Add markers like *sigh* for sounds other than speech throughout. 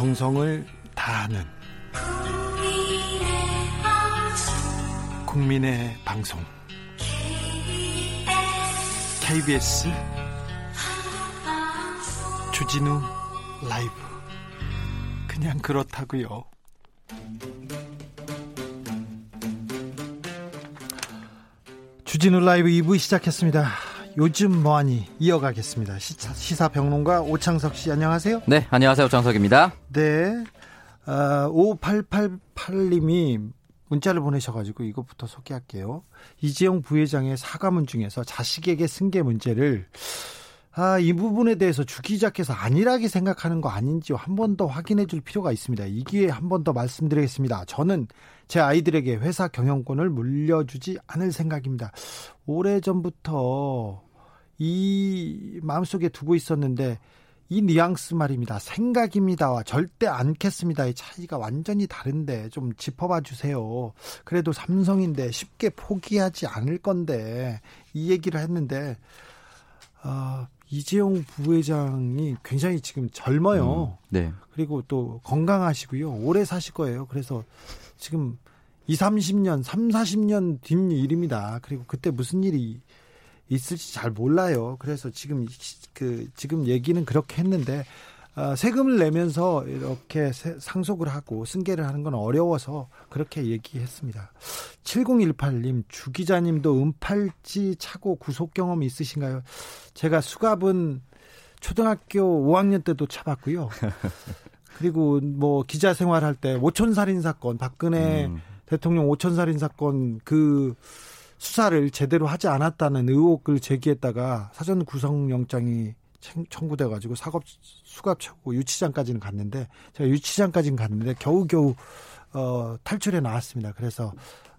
정성을 다하는 국민의 방송 KBS 주진우 라이브 그냥 그렇다고요. 주진우 라이브 2부 시작했습니다. 요즘 뭐하니 이어가겠습니다. 시사, 평론가 오창석 씨 안녕하세요. 네, 안녕하세요. 오창석입니다. 네. 어, 5888님이 문자를 보내셔가지고 이것부터 소개할게요. 이재용 부회장의 사과문 중에서 자식에게 승계 문제를 아, 이 부분에 대해서 주 기자께서 안일하게 생각하는 거 아닌지 한 번 더 확인해 줄 필요가 있습니다. 이 기회에 한 번 더 말씀드리겠습니다. 저는 제 아이들에게 회사 경영권을 물려주지 않을 생각입니다. 오래전부터 이 마음속에 두고 있었는데 이 뉘앙스 말입니다. 생각입니다와 절대 않겠습니다의 차이가 완전히 다른데 좀 짚어봐 주세요. 그래도 삼성인데 쉽게 포기하지 않을 건데 이 얘기를 했는데 어, 이재용 부회장이 굉장히 지금 젊어요. 음, 네. 그리고 또 건강하시고요. 오래 사실 거예요. 그래서 지금 2, 30년, 3, 40년 뒷 일입니다. 그리고 그때 무슨 일이 있을지 잘 몰라요. 그래서 지금 그 지금 얘기는 그렇게 했는데 어, 세금을 내면서 이렇게 상속을 하고 승계를 하는 건 어려워서 그렇게 얘기했습니다. 7018님, 주 기자님도 은팔찌 차고 구속 경험 있으신가요? 제가 수갑은 초등학교 5학년 때도 차봤고요. *laughs* 그리고 뭐 기자 생활할 때 오촌 살인 사건, 박근혜 음. 대통령 오촌 살인 사건 그 수사를 제대로 하지 않았다는 의혹을 제기했다가 사전 구성영장이 청구돼 가지고 사업 수갑 차고 유치장까지는 갔는데 제가 유치장까지는 갔는데 겨우겨우 어 탈출해 나왔습니다. 그래서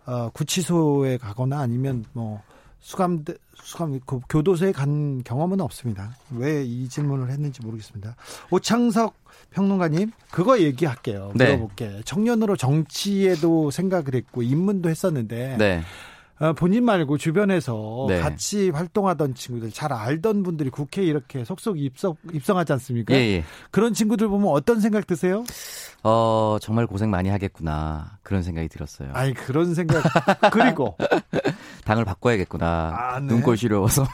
어 구치소에 가거나 아니면 뭐 수감 수감 그 교도소에 간 경험은 없습니다. 왜 이 질문을 했는지 모르겠습니다. 오창석 평론가님 그거 얘기할게요. 네. 물어볼게. 청년으로 정치에도 생각을 했고 입문도 했었는데 네. 어, 본인 말고 주변에서 네. 같이 활동하던 친구들 잘 알던 분들이 국회에 이렇게 속속 입성 입성하지 않습니까? 예, 예. 그런 친구들 보면 어떤 생각 드세요? 어 정말 고생 많이 하겠구나 그런 생각이 들었어요. 아니 그런 생각 그리고 *laughs* 당을 바꿔야겠구나 아, 네. 눈꼴 시려워서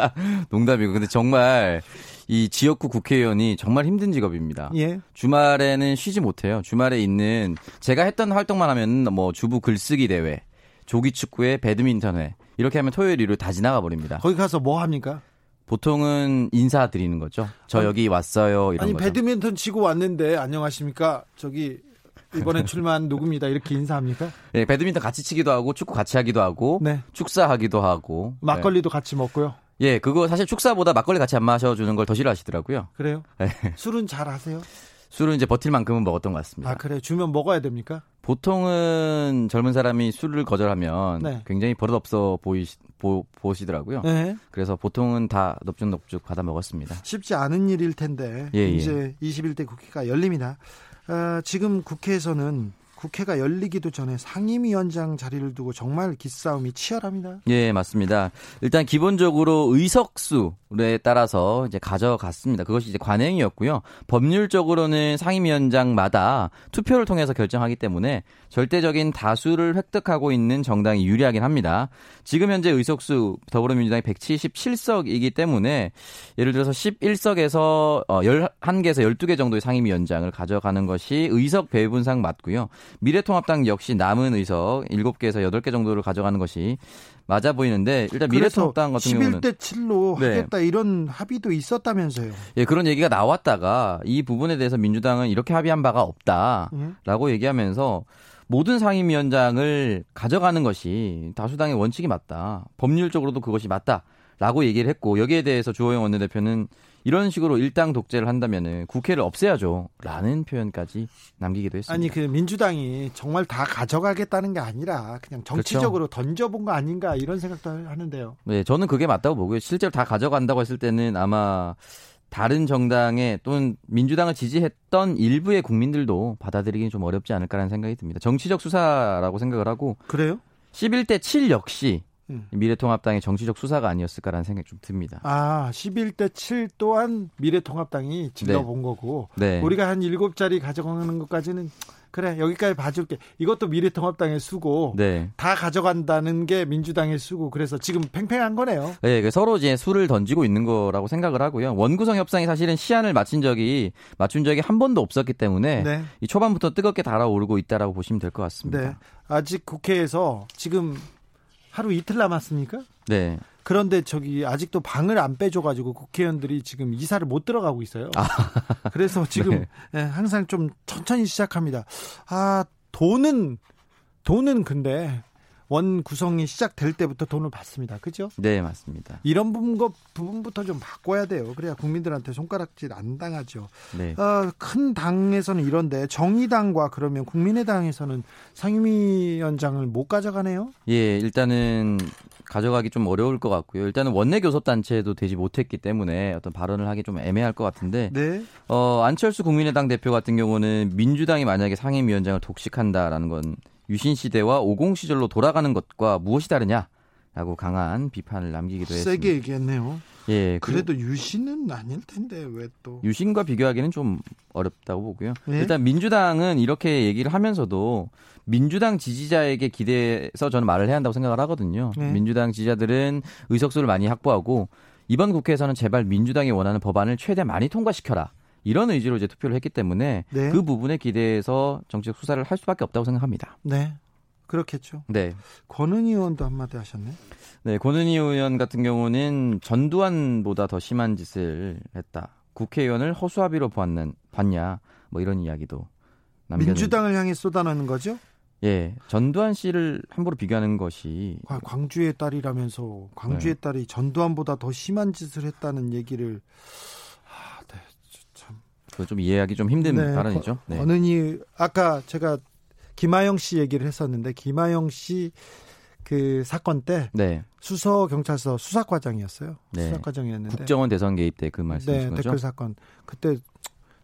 *laughs* 농담이고 근데 정말 이 지역구 국회의원이 정말 힘든 직업입니다. 예. 주말에는 쉬지 못해요. 주말에 있는 제가 했던 활동만 하면 뭐 주부 글쓰기 대회 조기 축구에 배드민턴회 이렇게 하면 토요일 일요일 다 지나가 버립니다. 거기 가서 뭐 합니까? 보통은 인사드리는 거죠. 저 아니, 여기 왔어요. 이런 아니 거죠. 배드민턴 치고 왔는데 안녕하십니까? 저기 이번에 *laughs* 출마한 누굽니다. 이렇게 인사합니까? 네, 배드민턴 같이 치기도 하고 축구 같이 하기도 하고 네. 축사하기도 하고 막걸리도 네. 같이 먹고요. 예, 그거 사실 축사보다 막걸리 같이 안 마셔주는 걸 더 싫어하시더라고요. 그래요? 네. 술은 잘 하세요? 술은 이제 버틸 만큼은 먹었던 것 같습니다. 아, 그래. 주면 먹어야 됩니까? 보통은 젊은 사람이 술을 거절하면 네. 굉장히 버릇없어 보이, 보, 보시더라고요. 네. 그래서 보통은 다 넙죽넙죽 받아 먹었습니다. 쉽지 않은 일일 텐데 예, 예. 이제 예. 21대 국회가 열립니다. 어, 지금 국회에서는 국회가 열리기도 전에 상임위원장 자리를 두고 정말 기싸움이 치열합니다. 예, 맞습니다. 일단 기본적으로 의석수에 따라서 이제 가져갔습니다. 그것이 이제 관행이었고요. 법률적으로는 상임위원장마다 투표를 통해서 결정하기 때문에 절대적인 다수를 획득하고 있는 정당이 유리하긴 합니다. 지금 현재 의석수 더불어민주당이 177석이기 때문에 예를 들어서 11석에서 11개에서 어, 12개 정도의 상임위원장을 가져가는 것이 의석 배분상 맞고요. 미래통합당 역시 남은 의석 7개에서 8개 정도를 가져가는 것이 맞아 보이는데 일단 미래통합당 같은 11대 경우는 11대 7로 네. 하겠다 이런 합의도 있었다면서요. 예, 그런 얘기가 나왔다가 이 부분에 대해서 민주당은 이렇게 합의한 바가 없다라고 음. 얘기하면서 모든 상임위원장을 가져가는 것이 다수당의 원칙이 맞다. 법률적으로도 그것이 맞다 라고 얘기를 했고 여기에 대해서 주호영 원내대표는 이런 식으로 일당 독재를 한다면은 국회를 없애야죠라는 표현까지 남기기도 했습니다. 아니 그 민주당이 정말 다 가져가겠다는 게 아니라 그냥 정치적으로 그렇죠. 던져본 거 아닌가 이런 생각도 하는데요. 네, 저는 그게 맞다고 보고요. 실제로 다 가져간다고 했을 때는 아마 다른 정당의 또는 민주당을 지지했던 일부의 국민들도 받아들이기는 좀 어렵지 않을까라는 생각이 듭니다. 정치적 수사라고 생각을 하고 그래요? 11대 7 역시 음. 미래통합당의 정치적 수사가 아니었을까라는 생각이 좀 듭니다. 아, 11대 7 또한 미래통합당이 질러본 네. 거고 네. 우리가 한 7자리 가져가는 것까지는 그래 여기까지 봐줄게. 이것도 미래통합당의 수고 네. 다 가져간다는 게 민주당의 수고. 그래서 지금 팽팽한 거네요. 네, 그 서로 이제 수를 던지고 있는 거라고 생각을 하고요. 원구성 협상이 사실은 시한을 맞춘 적이 맞춘 적이 한 번도 없었기 때문에 네. 이 초반부터 뜨겁게 달아오르고 있다라고 보시면 될 것 같습니다. 네. 아직 국회에서 지금 하루 이틀 남았습니까? 네. 그런데 저기 아직도 방을 안 빼줘가지고 국회의원들이 지금 이사를 못 들어가고 있어요. 아. 그래서 *laughs* 지금 네. 네, 항상 좀 천천히 시작합니다. 아 돈은 돈은 근데 원 구성이 시작될 때부터 돈을 받습니다. 그죠? 네, 맞습니다. 이런 부분, 부분부터 좀 바꿔야 돼요. 그래야 국민들한테 손가락질 안 당하죠. 네. 어, 큰 당에서는 이런데 정의당과 그러면 국민의당에서는 상임위원장을 못 가져가네요? 예, 일단은 가져가기 좀 어려울 것 같고요. 일단은 원내 교섭단체도 되지 못했기 때문에 어떤 발언을 하기 좀 애매할 것 같은데 네. 어, 안철수 국민의당 대표 같은 경우는 민주당이 만약에 상임위원장을 독식한다라는 건 유신 시대와 오공 시절로 돌아가는 것과 무엇이 다르냐? 라고 강한 비판을 남기기도 했습니다. 세게 얘기했네요. 예. 그래도 유신은 아닐 텐데 왜 또? 유신과 비교하기는 좀 어렵다고 보고요. 예? 일단 민주당은 이렇게 얘기를 하면서도 민주당 지지자에게 기대서 저는 말을 해야 한다고 생각을 하거든요. 네. 민주당 지지자들은 의석수를 많이 확보하고 이번 국회에서는 제발 민주당이 원하는 법안을 최대 많이 통과시켜라. 이런 의지로 이제 투표를 했기 때문에 네. 그 부분에 기대해서 정치적 수사를 할 수밖에 없다고 생각합니다. 네. 그렇겠죠. 네. 권은희 의원도 한마디 하셨네. 네, 권은희 의원 같은 경우는 전두환보다 더 심한 짓을 했다. 국회의원을 허수아비로 보았는 봤냐. 뭐 이런 이야기도 남겼는데. 민주당을 향해 쏟아내는 거죠? 예, 전두환 씨를 함부로 비교하는 것이 광주의 딸이라면서 광주의 네. 딸이 전두환보다 더 심한 짓을 했다는 얘기를 아, 네, 참. 좀 이해하기 좀 힘든 네, 발언이죠. 네. 어느니 아까 제가 김하영 씨 얘기를 했었는데 김하영 씨 그 사건 때 네. 수서 경찰서 수사과장이었어요. 네. 수사과장이었는데 국정원 대선 개입 때 그 말씀이신 네, 거죠? 댓글 사건 그때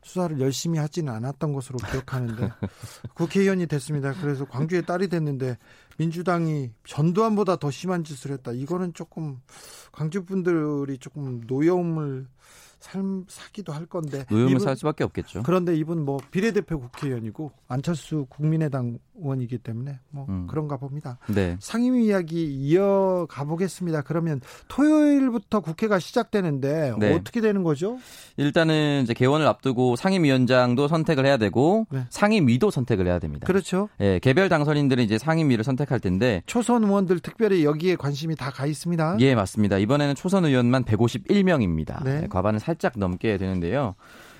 수사를 열심히 하지는 않았던 것으로 기억하는데 *laughs* 국회의원이 됐습니다. 그래서 광주의 딸이 됐는데 민주당이 전두환보다 더 심한 짓을 했다. 이거는 조금 광주 분들이 조금 노여움을 삶 사기도 할 건데 노여움을 살 수밖에 없겠죠. 그런데 이분 뭐 비례대표 국회의원이고 안철수 국민의당 의원이기 때문에 뭐 음. 그런가 봅니다. 네. 상임위 이야기 이어가 보겠습니다. 그러면 토요일부터 국회가 시작되는데 네. 어떻게 되는 거죠? 일단은 이제 개원을 앞두고 상임위원장도 선택을 해야 되고 네. 상임위도 선택을 해야 됩니다. 그렇죠. 예, 개별 당선인들은 이제 상임위를 선택할 텐데 초선 의원들 특별히 여기에 관심이 다 가 있습니다. 예, 맞습니다. 이번에는 초선 의원만 151명입니다. 네. 네, 과반을 살짝 넘게 되는데요.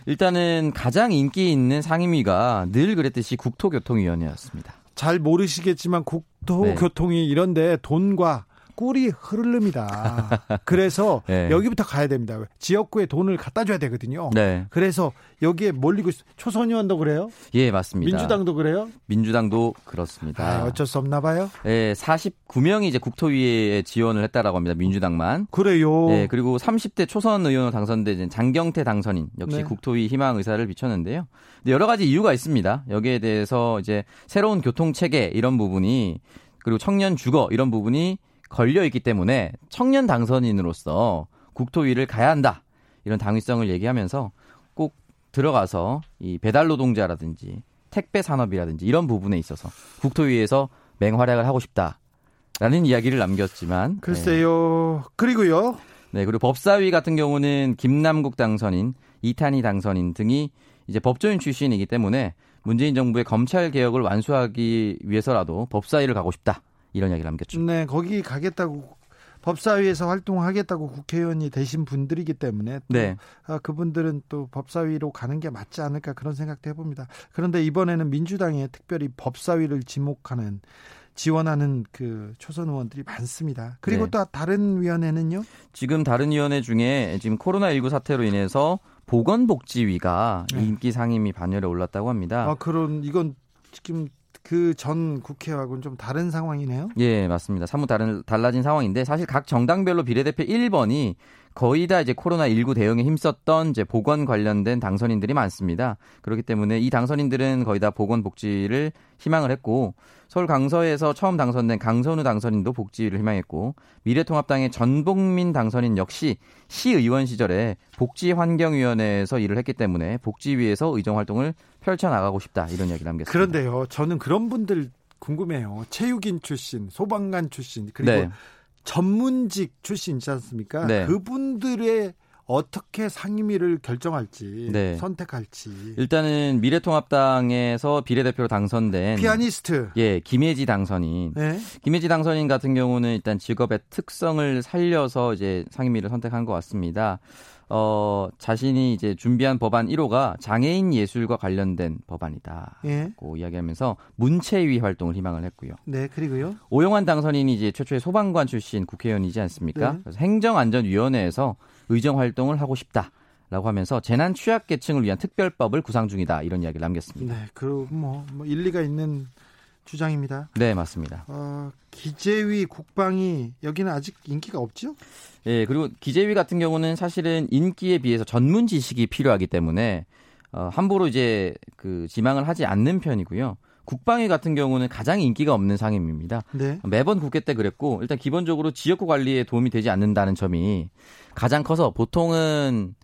일단은 가장 인기 있는 상임위가 늘 그랬듯이 국토교통위원회였습니다. 잘 모르시겠지만 국토교통이 네. 이런데 돈과 꿀이 흐릅니다. 그래서 *laughs* 네. 여기부터 가야 됩니다. 지역구에 돈을 갖다 줘야 되거든요. 네. 그래서 여기에 몰리고 있... 초선 의원도 그래요? 예, 맞습니다. 민주당도 그래요? 민주당도 그렇습니다. 아, 어쩔 수 없나 봐요. 예, 49명이 이제 국토위에 지원을 했다라고 합니다. 민주당만. 그래요. 예, 그리고 30대 초선 의원으로 당선된 장경태 당선인 역시 네. 국토위 희망 의사를 비쳤는데요. 여러 가지 이유가 있습니다. 여기에 대해서 이제 새로운 교통 체계 이런 부분이 그리고 청년 주거 이런 부분이 걸려 있기 때문에 청년 당선인으로서 국토위를 가야 한다. 이런 당위성을 얘기하면서 꼭 들어가서 이 배달 노동자라든지 택배 산업이라든지 이런 부분에 있어서 국토위에서 맹활약을 하고 싶다라는 이야기를 남겼지만 글쎄요. 네. 그리고요. 네, 그리고 법사위 같은 경우는 김남국 당선인, 이탄희 당선인 등이 이제 법조인 출신이기 때문에 문재인 정부의 검찰 개혁을 완수하기 위해서라도 법사위를 가고 싶다. 이런 이야기를 남겼죠. 네, 거기 가겠다고 법사위에서 활동하겠다고 국회의원이 되신 분들이기 때문에 네. 아, 그분들은 또 법사위로 가는 게 맞지 않을까 그런 생각도 해봅니다. 그런데 이번에는 민주당에 특별히 법사위를 지목하는 지원하는 그 초선 의원들이 많습니다. 그리고 네. 또 다른 위원회는요? 지금 다른 위원회 중에 지금 코로나19 사태로 인해서 보건복지위가 네. 인기 상임위 반열에 올랐다고 합니다. 아, 그런 이건 지금 그전 국회하고는 좀 다른 상황이네요. 예, 맞습니다. 사뭇 다른 달라진 상황인데 사실 각 정당별로 비례대표 1번이 거의 다 이제 코로나 19 대응에 힘썼던 이제 보건 관련된 당선인들이 많습니다. 그렇기 때문에 이 당선인들은 거의 다 보건 복지를 희망을 했고 서울 강서에서 처음 당선된 강선우 당선인도 복지를 희망했고 미래통합당의 전복민 당선인 역시 시의원 시절에 복지환경위원회에서 일을 했기 때문에 복지위에서 의정 활동을 펼쳐 나가고 싶다 이런 이야기를 남겼습니다. 그런데요, 저는 그런 분들 궁금해요. 체육인 출신, 소방관 출신, 그리고 네. 전문직 출신이지 않습니까? 네. 그분들의 어떻게 상임위를 결정할지 네. 선택할지 일단은 미래통합당에서 비례대표로 당선된 피아니스트 예 김혜지 당선인 네. 김혜지 당선인 같은 경우는 일단 직업의 특성을 살려서 이제 상임위를 선택한 것 같습니다. 어, 자신이 이제 준비한 법안 1호가 장애인 예술과 관련된 법안이다. 예. 고 이야기하면서 문체위 활동을 희망을 했고요. 네, 그리고요. 오영환 당선인이 이제 최초의 소방관 출신 국회의원이지 않습니까? 네. 그래서 행정안전위원회에서 의정 활동을 하고 싶다. 라고 하면서 재난 취약계층을 위한 특별법을 구상 중이다 이런 이야기를 남겼습니다. 네, 그리고 뭐, 뭐 일리가 있는 주장입니다. 네, 맞습니다. 어, 기재위 국방이 여기는 아직 인기가 없죠? 예, 그리고 기재위 같은 경우는 사실은 인기에 비해서 전문 지식이 필요하기 때문에 어, 함부로 이제 그 지망을 하지 않는 편이고요. 국방위 같은 경우는 가장 인기가 없는 상임입니다. 네. 매번 국회 때 그랬고 일단 기본적으로 지역구 관리에 도움이 되지 않는다는 점이 가장 커서 보통은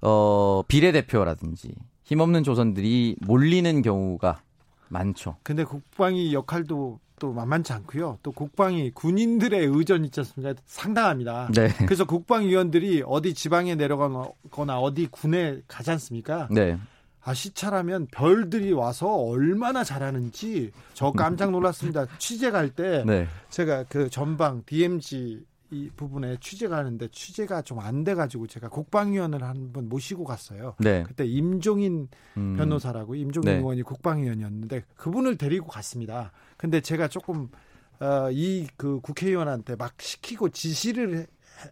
어 비례대표라든지 힘없는 조선들이 몰리는 경우가 많죠. 근데 국방위 역할도 또 만만치 않고요. 또 국방이 군인들의 의전 있지 않습니까? 상당합니다. 네. 그래서 국방위원들이 어디 지방에 내려가거나 어디 군에 가지 않습니까? 네. 아, 시찰하면 별들이 와서 얼마나 잘하는지 저 깜짝 놀랐습니다. 취재 갈때 네. 제가 그 전방 DMZ 이 부분에 취재가 하는데 취재가 좀 안 돼가지고 제가 국방위원을 한 번 모시고 갔어요. 네. 그때 임종인 음. 변호사라고 임종인 네. 의원이 국방위원이었는데 그분을 데리고 갔습니다. 근데 제가 조금 어, 이그 국회의원한테 막 시키고 지시를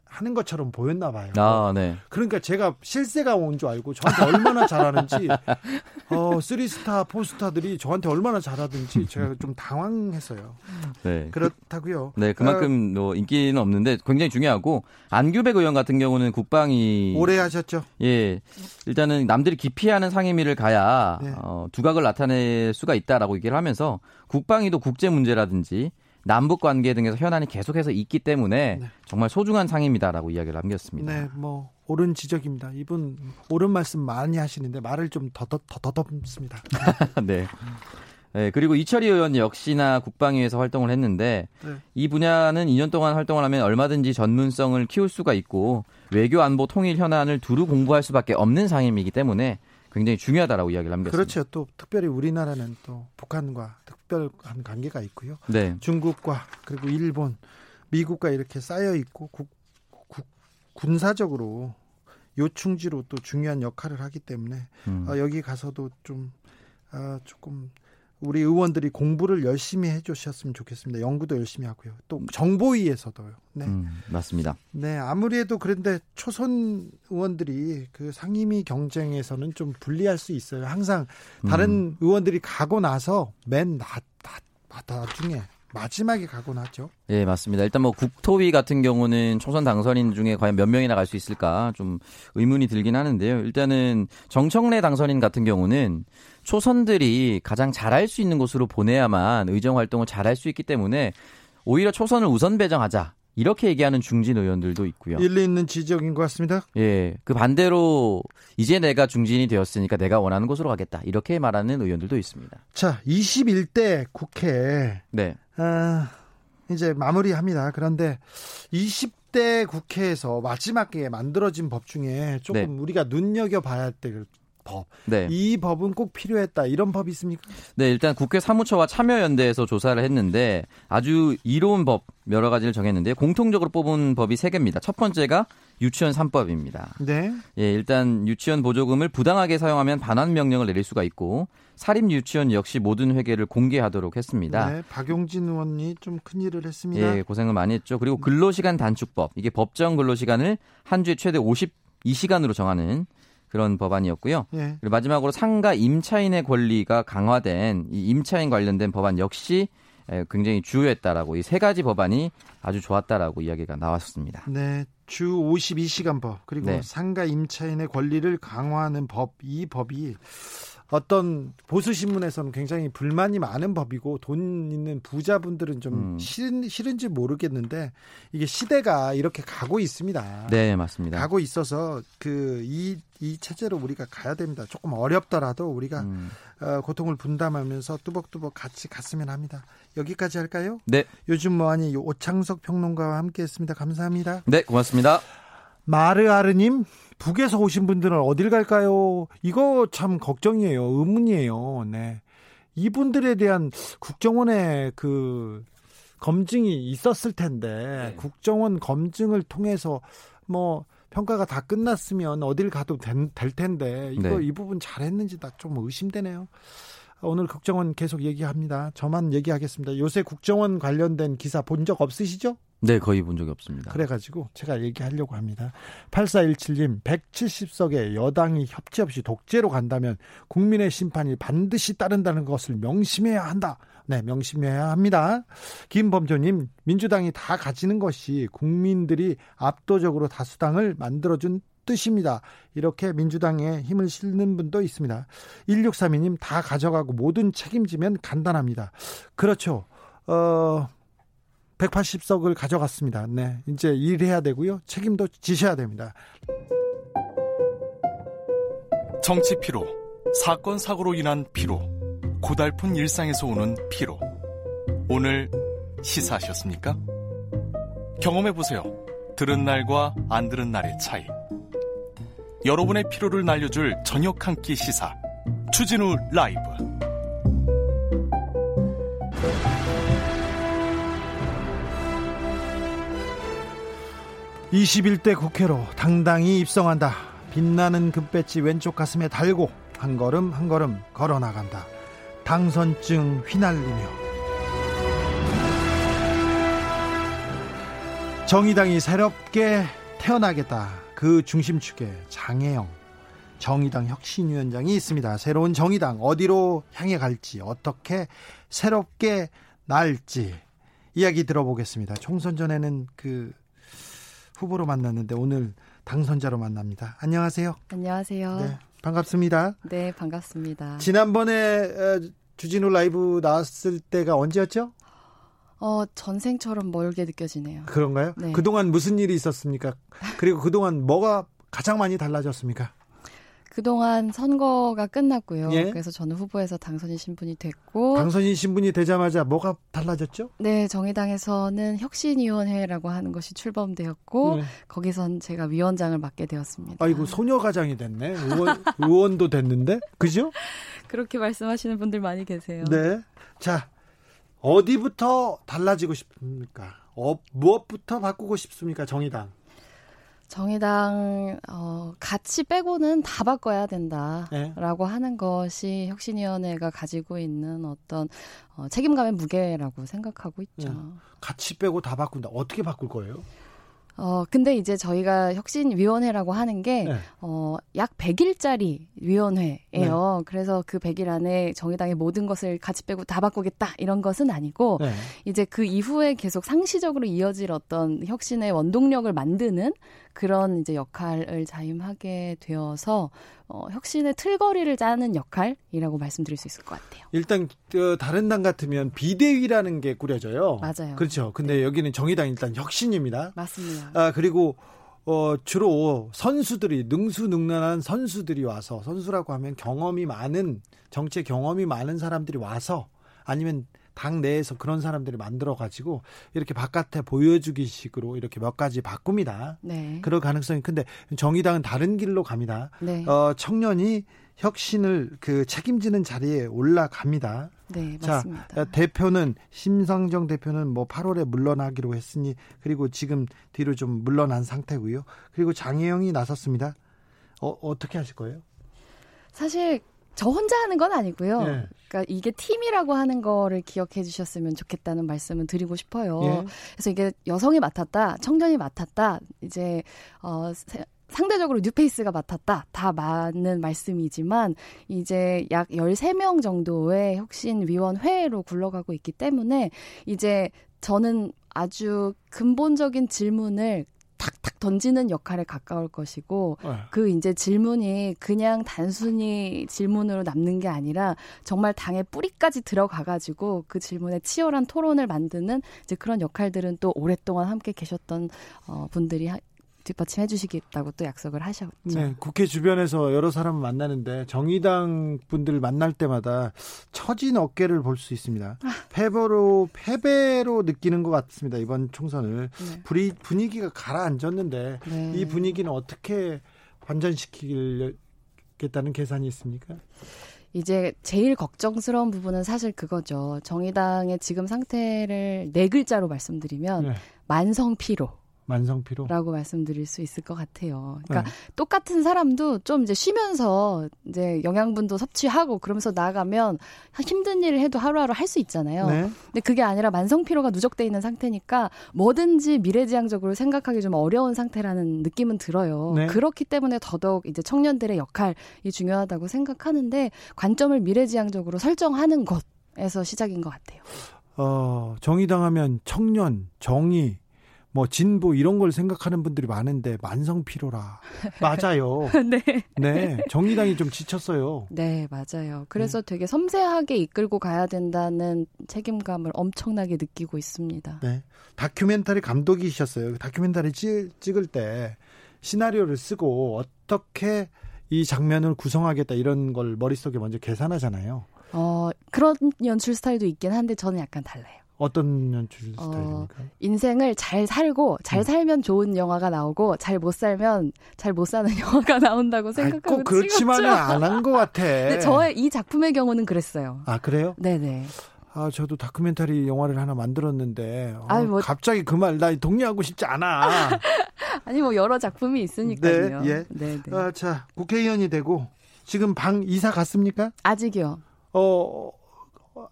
하는 것처럼 보였나 봐요. 아, 네. 그러니까 제가 실세가 온 줄 알고 저한테 얼마나 잘하는지 *laughs* 어, 쓰리스타, 포스타들이 저한테 얼마나 잘하든지 제가 좀 당황했어요. 네. 그렇다고요. 네, 그만큼 어, 뭐 인기는 없는데 굉장히 중요하고 안규백 의원 같은 경우는 국방이 오래 하셨죠. 예. 일단은 남들이 기피하는 상임위를 가야 네. 어, 두각을 나타낼 수가 있다라고 얘기를 하면서 국방위도 국제 문제라든지 남북 관계 등에서 현안이 계속해서 있기 때문에 네. 정말 소중한 상임이다라고 이야기를 남겼습니다. 네, 뭐 옳은 지적입니다. 이분 옳은 말씀 많이 하시는데 말을 좀 더더 더듬습니다. *laughs* 네. 네, 그리고 이철희 의원 역시나 국방위에서 활동을 했는데 네. 이 분야는 2년 동안 활동을 하면 얼마든지 전문성을 키울 수가 있고 외교 안보 통일 현안을 두루 공부할 수밖에 없는 상임이기 때문에 굉장히 중요하다라고 이야기를 남겼습니다. 그렇죠. 또 특별히 우리나라는 또 북한과 특별한 관계가 있고요. 네. 중국과 그리고 일본, 미국과 이렇게 쌓여 있고 국, 국, 군사적으로 요충지로 또 중요한 역할을 하기 때문에 음. 어, 여기 가서도 좀 어, 조금 우리 의원들이 공부를 열심히 해주셨으면 좋겠습니다. 연구도 열심히 하고요. 또 정보위에서도요. 네, 음, 맞습니다. 네, 아무리 해도 그런데 초선 의원들이 그 상임위 경쟁에서는 좀 불리할 수 있어요. 항상 다른 음. 의원들이 가고 나서 맨 나, 나, 나중에 마지막에 가곤 하죠. 예, 맞습니다. 일단 뭐 국토위 같은 경우는 초선 당선인 중에 과연 몇 명이나 갈 수 있을까 좀 의문이 들긴 하는데요. 일단은 정청래 당선인 같은 경우는 초선들이 가장 잘할 수 있는 곳으로 보내야만 의정 활동을 잘할 수 있기 때문에 오히려 초선을 우선 배정하자. 이렇게 얘기하는 중진 의원들도 있고요. 일리 있는 지적인 것 같습니다. 예. 그 반대로 이제 내가 중진이 되었으니까 내가 원하는 곳으로 가겠다. 이렇게 말하는 의원들도 있습니다. 자, 21대 국회. 네. 아, 이제 마무리합니다. 그런데 20대 국회에서 마지막에 만들어진 법 중에 조금 네. 우리가 눈여겨봐야 될 법. 네. 이 법은 꼭 필요했다. 이런 법이 있습니까? 네, 일단 국회 사무처와 참여연대에서 조사를 했는데 아주 이로운 법 여러 가지를 정했는데 공통적으로 뽑은 법이 세 개입니다. 첫 번째가 유치원 3법입니다. 네. 예, 일단 유치원 보조금을 부당하게 사용하면 반환 명령을 내릴 수가 있고 사립 유치원 역시 모든 회계를 공개하도록 했습니다. 네, 박용진 의원이 좀 큰일을 했습니다. 예, 고생을 많이 했죠. 그리고 근로시간 단축법. 이게 법정 근로시간을 한 주에 최대 52시간으로 정하는 그런 법안이었고요. 예. 그리고 마지막으로 상가 임차인의 권리가 강화된 이 임차인 관련된 법안 역시 굉장히 주요했다라고 이 세 가지 법안이 아주 좋았다라고 이야기가 나왔습니다. 네, 주 52시간 법 그리고 네. 상가 임차인의 권리를 강화하는 법 이 법이 어떤 보수 신문에서는 굉장히 불만이 많은 법이고 돈 있는 부자분들은 좀 음. 싫은 싫은지 모르겠는데 이게 시대가 이렇게 가고 있습니다. 네, 맞습니다. 가고 있어서 그이이 체제로 우리가 가야 됩니다. 조금 어렵더라도 우리가 음. 어, 고통을 분담하면서 뚜벅뚜벅 같이 갔으면 합니다. 여기까지 할까요? 네, 요즘 뭐하니 오창석 평론가와 함께했습니다. 감사합니다. 네, 고맙습니다. 마르아르님 북에서 오신 분들은 어딜 갈까요? 이거 참 걱정이에요. 의문이에요. 네. 이분들에 대한 국정원의 그 검증이 있었을 텐데 네. 국정원 검증을 통해서 뭐 평가가 다 끝났으면 어딜 가도 된- 될 텐데 이거 네. 이 부분 잘했는지 나 좀 의심되네요. 오늘 국정원 계속 얘기합니다. 저만 얘기하겠습니다. 요새 국정원 관련된 기사 본 적 없으시죠? 네, 거의 본 적이 없습니다. 그래가지고 제가 얘기하려고 합니다. 8417님, 170석에 여당이 협치 없이 독재로 간다면 국민의 심판이 반드시 따른다는 것을 명심해야 한다. 네, 명심해야 합니다. 김범조님, 민주당이 다 가지는 것이 국민들이 압도적으로 다수당을 만들어준 뜻입니다. 이렇게 민주당에 힘을 실는 분도 있습니다. 1632님, 다 가져가고 모든 책임지면 간단합니다. 그렇죠. 어, 180석을 가져갔습니다. 네. 이제 일해야 되고요. 책임도 지셔야 됩니다. 정치 피로, 사건 사고로 인한 피로, 고달픈 일상에서 오는 피로. 오늘 시사하셨습니까? 경험해 보세요. 들은 날과 안 들은 날의 차이. 여러분의 피로를 날려줄 저녁 한 끼 시사. 추진우 라이브. 21대 국회로 당당히 입성한다. 빛나는 금배지 왼쪽 가슴에 달고 한 걸음 한 걸음 걸어 나간다. 당선증 휘날리며 정의당이 새롭게 태어나겠다. 그 중심축에 장혜영 정의당 혁신위원장이 있습니다. 새로운 정의당 어디로 향해 갈지 어떻게 새롭게 날지 이야기 들어보겠습니다. 총선 전에는 그 후보로 만났는데 오늘 당선자로 만납니다. 안녕하세요. 안녕하세요. 네, 반갑습니다. 네, 반갑습니다. 지난번에 어, 주진우 라이브 나왔을 때가 언제였죠? 어, 전생처럼 멀게 느껴지네요. 그런가요? 네. 그동안 무슨 일이 있었습니까? 그리고 그동안 뭐가 가장 많이 달라졌습니까? 그동안 선거가 끝났고요. 예. 그래서 저는 후보에서 당선인 신분이 됐고, 당선인 신분이 되자마자 뭐가 달라졌죠? 네, 정의당에서는 혁신위원회라고 하는 것이 출범되었고, 네. 거기선 제가 위원장을 맡게 되었습니다. 아이고 소녀가장이 됐네. 의원, 의원도 됐는데, 그죠? *laughs* 그렇게 말씀하시는 분들 많이 계세요. 네. 자, 어디부터 달라지고 싶습니까? 어, 무엇부터 바꾸고 싶습니까? 정의당. 정의당 어, 가치 빼고는 다 바꿔야 된다라고 네. 하는 것이 혁신위원회가 가지고 있는 어떤 어, 책임감의 무게라고 생각하고 있죠. 네. 같이 빼고 다 바꾼다. 어떻게 바꿀 거예요? 어, 근데 이제 저희가 혁신위원회라고 하는 게, 네. 어, 약 100일짜리 위원회예요. 네. 그래서 그 100일 안에 정의당의 모든 것을 같이 빼고 다 바꾸겠다, 이런 것은 아니고, 네. 이제 그 이후에 계속 상시적으로 이어질 어떤 혁신의 원동력을 만드는 그런 이제 역할을 자임하게 되어서, 어, 혁신의 틀거리를 짜는 역할이라고 말씀드릴 수 있을 것 같아요. 일단 그 다른 당 같으면 비대위라는 게 꾸려져요. 맞아요. 그렇죠. 근데 여기는 정의당 일단 혁신입니다. 맞습니다. 아 그리고 어 주로 선수들이 능수능란한 선수들이 와서 선수라고 하면 경험이 많은 정치 경험이 많은 사람들이 와서 아니면 당 내에서 그런 사람들이 만들어 가지고 이렇게 바깥에 보여주기 식으로 이렇게 몇 가지 바꿉니다. 네. 그럴 가능성이 큰데 정의당은 다른 길로 갑니다. 네. 어 청년이 혁신을 그 책임지는 자리에 올라갑니다. 네, 자, 맞습니다. 어, 대표는 심상정 대표는 뭐 8월에 물러나기로 했으니 그리고 지금 뒤로 좀 물러난 상태고요. 그리고 장혜영이 나섰습니다. 어, 어떻게 하실 거예요? 사실 저 혼자 하는 건 아니고요. 예. 그러니까 이게 팀이라고 하는 거를 기억해 주셨으면 좋겠다는 말씀은 드리고 싶어요. 예. 그래서 이게 여성이 맡았다, 청년이 맡았다, 이제 어 세- 상대적으로 뉴페이스가 맡았다. 다 맞는 말씀이지만 이제 약 13명 정도의 혁신 위원회로 굴러가고 있기 때문에 이제 저는 아주 근본적인 질문을 탁탁 던지는 역할에 가까울 것이고 네. 그 이제 질문이 그냥 단순히 질문으로 남는 게 아니라 정말 당의 뿌리까지 들어가 가지고 그 질문에 치열한 토론을 만드는 이제 그런 역할들은 또 오랫동안 함께 계셨던 어, 분들이 하, 뒷받침해 주시겠다고 또 약속을 하셨죠. 네, 국회 주변에서 여러 사람을 만나는데 정의당 분들 만날 때마다 처진 어깨를 볼 수 있습니다. 아. 패배로 패배로 느끼는 것 같습니다. 이번 총선을 네. 분위, 분위기가 가라앉았는데 네. 이 분위기는 어떻게 반전시키겠다는 계산이 있습니까? 이제 제일 걱정스러운 부분은 사실 그거죠. 정의당의 지금 상태를 네 글자로 말씀드리면 네, 만성 피로. 만성 피로. 라고 말씀드릴 수 있을 것 같아요. 그러니까 네. 똑같은 사람도 좀 이제 쉬면서 이제 영양분도 섭취하고 그러면서 나가면 힘든 일을 해도 하루하루 할 수 있잖아요. 네. 근데 그게 아니라 만성 피로가 누적돼 있는 상태니까 뭐든지 미래지향적으로 생각하기 좀 어려운 상태라는 느낌은 들어요. 네. 그렇기 때문에 더더욱 이제 청년들의 역할이 중요하다고 생각하는데 관점을 미래지향적으로 설정하는 것에서 시작인 것 같아요. 어, 정의당 하면 청년, 정의, 뭐 진보 이런 걸 생각하는 분들이 많은데 만성 피로라. 맞아요. *laughs* 네. 네. 정의당이 좀 지쳤어요. 네, 맞아요. 그래서 되게 섬세하게 이끌고 가야 된다는 책임감을 엄청나게 느끼고 있습니다. 네. 다큐멘터리 감독이셨어요. 그 다큐멘터리 찍, 찍을 때 시나리오를 쓰고 어떻게 이 장면을 구성하겠다 이런 걸 머릿속에 먼저 계산하잖아요. 어, 그런 연출 스타일도 있긴 한데 저는 약간 달라요. 어떤 연출 어, 스타일입니까? 인생을 잘 살고 잘 음. 살면 좋은 영화가 나오고 잘 못 살면 잘 못 사는 *laughs* 영화가 나온다고 생각하고 꼭 그렇지만은. 안 한 것 같아. 근데 저의 이 작품의 경우는 그랬어요. 아 그래요? 네네. 아 저도 다큐멘터리 영화를 하나 만들었는데 어, 아이, 뭐- 갑자기 그 말 나 동의하고 싶지 않아. *laughs* 아니 뭐 여러 작품이 있으니까요. 네, 예. 네 네. 아, 자 국회의원이 되고 지금 방 이사 갔습니까? 아직이요. 어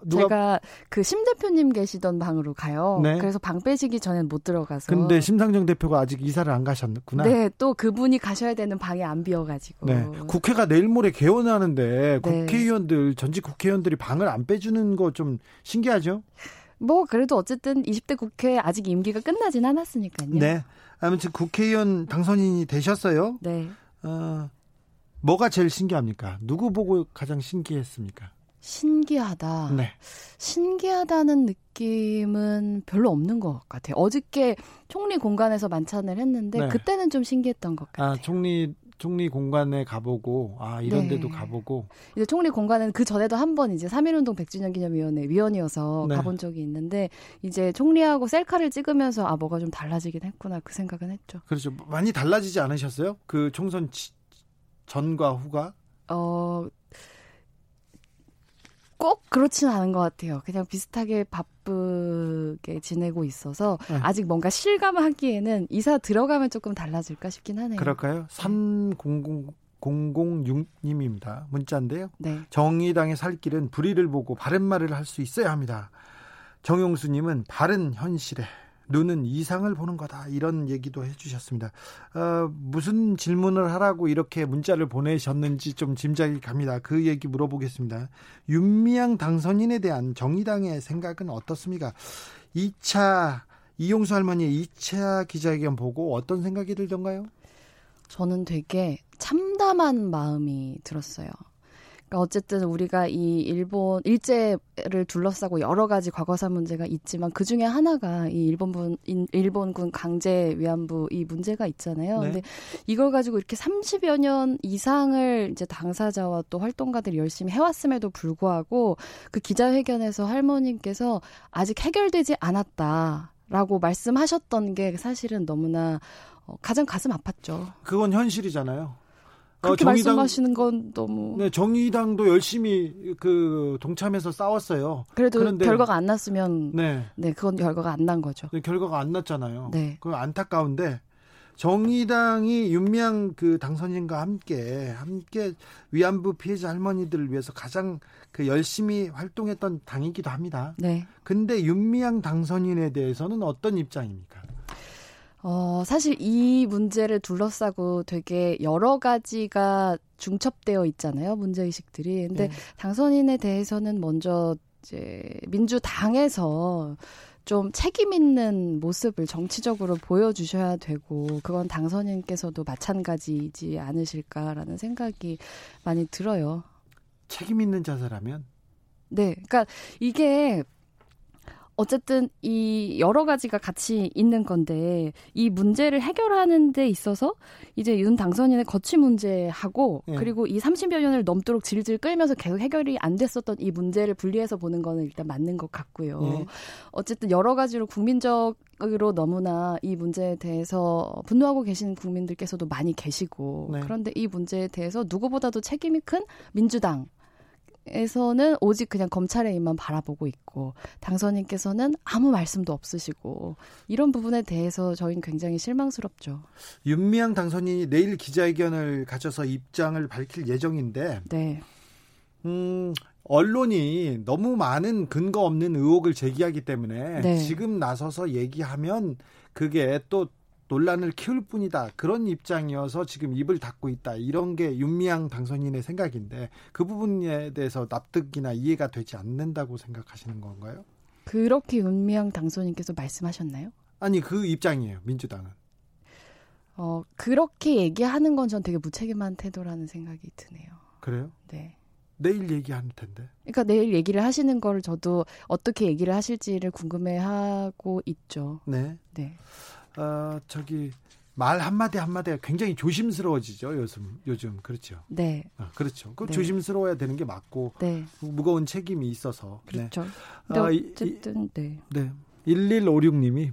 누가 제가 그 심 대표님 계시던 방으로 가요. 네. 그래서 방 빼시기 전엔 못 들어가서. 근데 심상정 대표가 아직 이사를 안 가셨구나. 네, 또 그분이 가셔야 되는 방이 안 비어가지고. 네. 국회가 내일 모레 개원하는데 네. 국회의원들 전직 국회의원들이 방을 안 빼주는 거 좀 신기하죠? 뭐 그래도 어쨌든 20대 국회 아직 임기가 끝나진 않았으니까요. 네. 아무튼 국회의원 당선인이 되셨어요. 네. 어, 뭐가 제일 신기합니까? 누구 보고 가장 신기했습니까? 신기하다. 네. 신기하다는 느낌은 별로 없는 것 같아요. 어저께 총리 공간에서 만찬을 했는데 네. 그때는 좀 신기했던 것 같아요. 아, 총리 총리 공간에 가보고 아 이런 네. 데도 가보고 이제 총리 공간은 그 전에도 한 번 이제 3.1운동 100주년 기념위원회 위원이어서 네. 가본 적이 있는데 이제 총리하고 셀카를 찍으면서 아 뭐가 좀 달라지긴 했구나 그 생각은 했죠. 그렇죠. 많이 달라지지 않으셨어요? 그 총선 치- 전과 후가? 어, 꼭 그렇지는 않은 것 같아요. 그냥 비슷하게 바쁘게 지내고 있어서 네. 아직 뭔가 실감하기에는 이사 들어가면 조금 달라질까 싶긴 하네요. 그럴까요? 3000님입니다. 문자인데요. 네. 정의당의 살 길은 불의를 보고 바른 말을 할 수 있어야 합니다. 정용수님은 바른 현실에 눈은 이상을 보는 거다 이런 얘기도 해주셨습니다. 어, 무슨 질문을 하라고 이렇게 문자를 보내셨는지 좀 짐작이 갑니다. 그 얘기 물어보겠습니다. 윤미향 당선인에 대한 정의당의 생각은 어떻습니까? 2차 이용수 할머니의 2차 기자회견 보고 어떤 생각이 들던가요? 저는 되게 참담한 마음이 들었어요. 그러니까 어쨌든 우리가 이 일본 일제를 둘러싸고 여러 가지 과거사 문제가 있지만 그 중에 하나가 이 일본군 인- 일본군 강제 위안부 이 문제가 있잖아요. 네. 근데 이걸 가지고 이렇게 30여 년 이상을 이제 당사자와 또 활동가들이 열심히 해왔음에도 불구하고 그 기자회견에서 할머님께서 아직 해결되지 않았다라고 말씀하셨던 게 사실은 너무나 어, 가장 가슴 아팠죠. 그건 현실이잖아요. 그렇게 어, 정의당- 말씀하시는 건 너무 네, 정의당도 열심히 그 동참해서 싸웠어요. 그래도 그런데- 결과가 안 났으면 네. 네. 그건 결과가 안 난 거죠. 근데 결과가 안 났잖아요. 네. 그 안타까운데 정의당이 윤미향 그 당선인과 함께 함께 위안부 피해자 할머니들을 위해서 가장 그 열심히 활동했던 당이기도 합니다. 네. 근데 윤미향 당선인에 대해서는 어떤 입장입니까? 어, 사실 이 문제를 둘러싸고 되게 여러 가지가 중첩되어 있잖아요. 문제의식들이. 근데 네. 당선인에 대해서는 먼저 이제 민주당에서 좀 책임 있는 모습을 정치적으로 보여주셔야 되고 그건 당선인께서도 마찬가지지 않으실까라는 생각이 많이 들어요. 책임 있는 자세라면? 네, 그러니까 이게 어쨌든 이 여러 가지가 같이 있는 건데 이 문제를 해결하는 데 있어서 이제 윤 당선인의 거취 문제하고 예. 그리고 이 30여 년을 넘도록 질질 끌면서 계속 해결이 안 됐었던 이 문제를 분리해서 보는 거는 일단 맞는 것 같고요. 예. 어쨌든 여러 가지로 국민적으로 너무나 이 문제에 대해서 분노하고 계신 국민들께서도 많이 계시고 네. 그런데 이 문제에 대해서 누구보다도 책임이 큰 민주당 에서는 오직 그냥 검찰의 입만 바라보고 있고 당선인께서는 아무 말씀도 없으시고 이런 부분에 대해서 저희는 굉장히 실망스럽죠. 윤미향 당선인이 내일 기자회견을 가져서 입장을 밝힐 예정인데 네. 음, 언론이 너무 많은 근거 없는 의혹을 제기하기 때문에 네. 지금 나서서 얘기하면 그게 또 논란을 키울 뿐이다. 그런 입장이어서 지금 입을 닫고 있다. 이런 게 윤미향 당선인의 생각인데 그 부분에 대해서 납득이나 이해가 되지 않는다고 생각하시는 건가요? 그렇게 윤미향 당선인께서 말씀하셨나요? 아니 그 입장이에요. 민주당은. 어, 그렇게 얘기하는 건 전 되게 무책임한 태도라는 생각이 드네요. 그래요? 네. 내일 얘기할 텐데. 그러니까 내일 얘기를 하시는 걸 저도 어떻게 얘기를 하실지를 궁금해하고 있죠. 네. 네. 어, 저기 말 한마디 한마디가 굉장히 조심스러워지죠. 요즘 요즘 그렇죠. 네. 아, 그렇죠. 그 네. 조심스러워야 되는 게 맞고 네. 무거운 책임이 있어서. 그렇죠. 네. 아, 이- 어쨌든 네. 네. 1156님이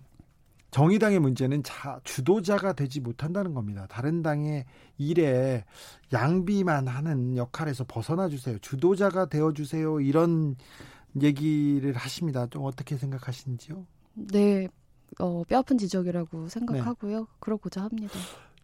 정의당의 문제는 자, 주도자가 되지 못한다는 겁니다. 다른 당의 일에 양비만 하는 역할에서 벗어나 주세요. 주도자가 되어 주세요. 이런 얘기를 하십니다. 좀 어떻게 생각하시는지요? 네. 어, 뼈아픈 지적이라고 네. 생각하고요. 그러고자 합니다.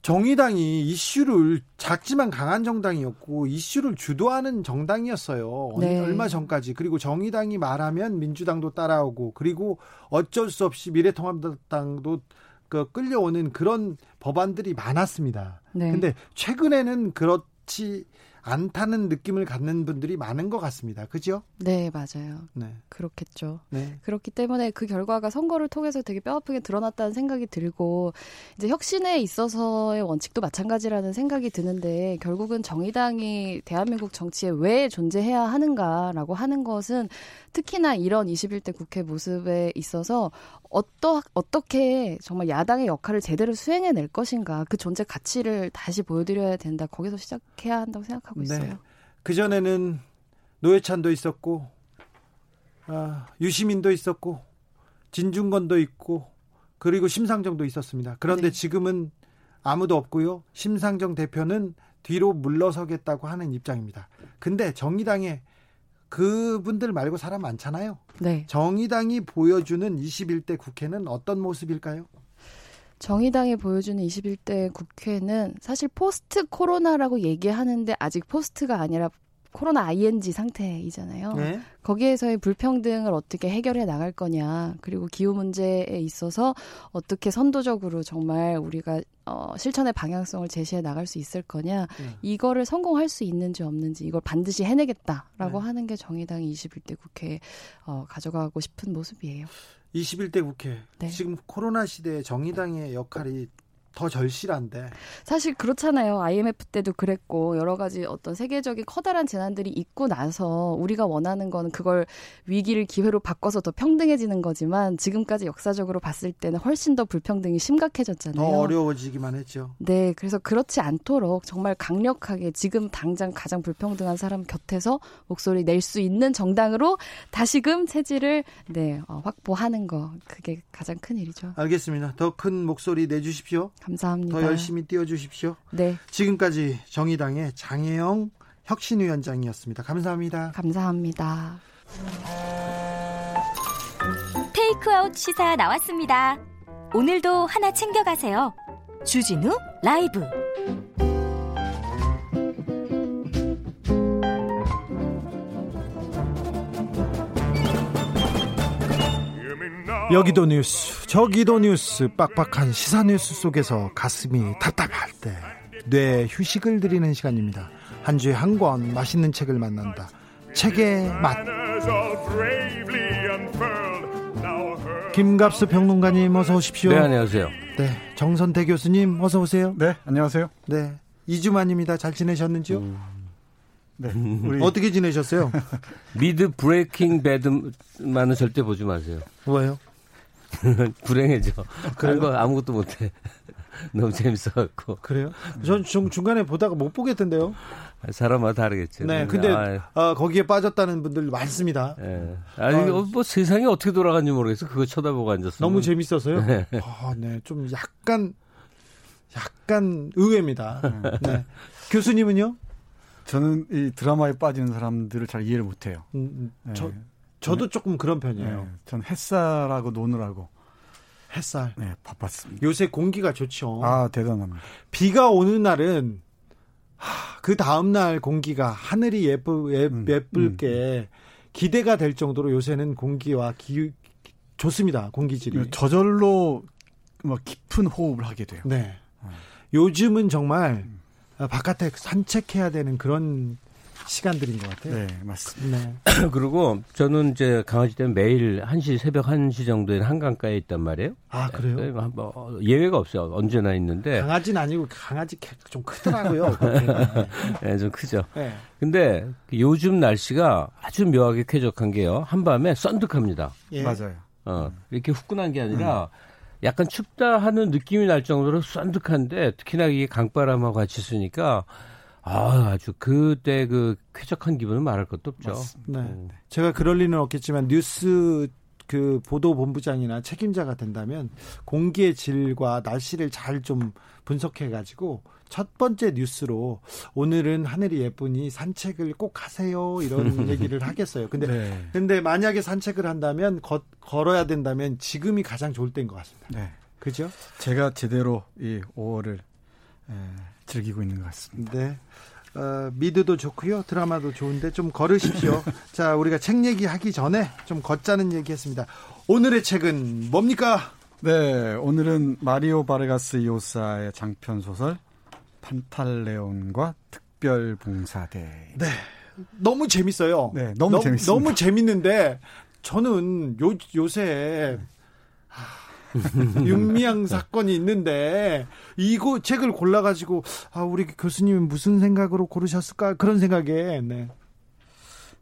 정의당이 이슈를 작지만 강한 정당이었고 이슈를 주도하는 정당이었어요. 네. 얼마 전까지 그리고 정의당이 말하면 민주당도 따라오고 그리고 어쩔 수 없이 미래통합당도 그 끌려오는 그런 법안들이 많았습니다. 네. 근데 최근에는 그렇지 않다는 느낌을 갖는 분들이 많은 것 같습니다. 그죠? 네, 맞아요. 네. 그렇겠죠. 네. 그렇기 때문에 그 결과가 선거를 통해서 되게 뼈아프게 드러났다는 생각이 들고 이제 혁신에 있어서의 원칙도 마찬가지라는 생각이 드는데 결국은 정의당이 대한민국 정치에 왜 존재해야 하는가라고 하는 것은 특히나 이런 21대 국회 모습에 있어서 어떠, 어떻게 정말 야당의 역할을 제대로 수행해낼 것인가 그 존재 가치를 다시 보여드려야 된다 거기서 시작해야 한다고 생각하고 있어요. 네. 그 전에는 노회찬도 있었고, 아, 유시민도 있었고, 진중건도 있고, 그리고 심상정도 있었습니다. 그런데 네. 지금은 아무도 없고요. 심상정 대표는 뒤로 물러서겠다고 하는 입장입니다. 근데 정의당에 그분들 말고 사람 많잖아요. 네. 정의당이 보여주는 21대 국회는 어떤 모습일까요? 정의당이 보여주는 21대 국회는 사실 post 코로나라고 얘기하는데 아직 post가 아니라 코로나 ING 상태이잖아요. 네. 거기에서의 불평등을 어떻게 해결해 나갈 거냐, 그리고 기후 문제에 있어서 어떻게 선도적으로 정말 우리가 어, 실천의 방향성을 제시해 나갈 수 있을 거냐, 네. 이거를 성공할 수 있는지 없는지 이걸 반드시 해내겠다라고 네. 하는 게 정의당이 21대 국회에 어, 가져가고 싶은 모습이에요. 21대 국회. 네. 지금 코로나 시대에 정의당의 역할이 더 절실한데 사실 그렇잖아요. IMF 때도 그랬고 여러 가지 어떤 세계적인 커다란 재난들이 있고 나서 우리가 원하는 거는 그걸 위기를 기회로 바꿔서 더 평등해지는 거지만 지금까지 역사적으로 봤을 때는 훨씬 더 불평등이 심각해졌잖아요. 더 어려워지기만 했죠. 네, 그래서 그렇지 않도록 정말 강력하게 지금 당장 가장 불평등한 사람 곁에서 목소리 낼 수 있는 정당으로 다시금 체질을 네 어, 확보하는 거 그게 가장 큰 일이죠. 알겠습니다. 더 큰 목소리 내주십시오. 감사합니다. 더 열심히 뛰어주십시오. 네, 지금까지 정의당의 장혜영 혁신위원장이었습니다. 감사합니다. 감사합니다. 테이크아웃 시사 나왔습니다. 오늘도 하나 챙겨가세요. 주진우 라이브. 여기도 뉴스, 저기도 뉴스, 빡빡한 시사 뉴스 속에서 가슴이 답답할 때뇌 휴식을 드리는 시간입니다. 한 주에 한 권 맛있는 책을 만난다. 책의 맛. 김갑수 평론가님 어서 오십시오. 네, 안녕하세요. 네, 정선태 교수님 어서 오세요. 네, 안녕하세요. 네, 이주만입니다. 잘 지내셨는지요? 음. 네, 우리 어떻게 지내셨어요? *laughs* 미드 브레이킹 배드만은 절대 보지 마세요. 왜요? *laughs* 불행해져. 그런 거 아무것도 못해. *laughs* 너무 재밌어갖고. 그래요? 전 중, 중간에 보다가 못 보겠던데요. 사람마다 다르겠죠. 네, 근데 아, 거기에 빠졌다는 분들 많습니다. 네. 아니 아, 뭐 세상이 어떻게 돌아가는지 모르겠어. 그거 쳐다보고 앉았어. 너무 재밌어서요. 네. 아, 네, 좀 약간 약간 의외입니다. 네. 교수님은요? 저는 이 드라마에 빠지는 사람들을 잘 이해를 못해요. 음, 음. 저 저도 조금 그런 편이에요. 네, 전 햇살하고 노느라고 햇살. 네, 바빴습니다. 요새 공기가 좋죠. 아, 대단합니다. 비가 오는 날은 하, 그 다음 날 공기가 하늘이 예쁘 예, 음, 예쁠게 음. 기대가 될 정도로 요새는 공기와 기 좋습니다. 공기질이. 저절로 막 깊은 호흡을 하게 돼요. 네. 어. 요즘은 정말 음. 바깥에 산책해야 되는 그런 시간들인 것 같아요. 네, 맞습니다. 네. *clears throat* 그리고 저는 이제 강아지 때문에 매일 1시, 새벽 1시 정도에 한강가에 있단 말이에요. 아, 그래요? 네, 뭐 예외가 없어요. 언제나 있는데. 강아지는 아니고 강아지 좀 크더라고요. *laughs* 네, 좀 크죠. 네. 근데 요즘 날씨가 아주 묘하게 쾌적한 게요. 한밤에 썬득합니다. 예. 맞아요. 어, 이렇게 후끈한 게 아니라 음. 약간 춥다 하는 느낌이 날 정도로 썬득한데 특히나 이게 강바람하고 같이 쓰니까 아, 아주 그때 그 쾌적한 기분은 말할 것도 없죠. 맞습니다. 네. 음. 제가 그럴 리는 없겠지만 뉴스 그 보도 본부장이나 책임자가 된다면 공기의 질과 날씨를 잘 좀 분석해 가지고 첫 번째 뉴스로 오늘은 하늘이 예쁘니 산책을 꼭 하세요 이런 *laughs* 얘기를 하겠어요. 근데 네. 근데 만약에 산책을 한다면 거, 걸어야 된다면 지금이 가장 좋을 때인 것 같습니다. 네. 그죠? 제가 제대로 이 5월을 에, 즐기고 있는 것 같습니다. 네. 어, 미드도 좋고요. 드라마도 좋은데 좀 걸으십시오. *laughs* 자, 우리가 책 얘기 하기 전에 좀 걷자는 얘기 했습니다. 오늘의 책은 뭡니까? 네, 오늘은 마리오 바르가스 요사의 장편 소설 판탈레온과 특별 봉사대. 네. 너무 재밌어요. 네, 너무 재밌습니다. 너무 재밌는데 저는 요 요새 *laughs* 윤미향 사건이 있는데 이거 책을 골라가지고 아 우리 교수님은 무슨 생각으로 고르셨을까 그런 생각에 네.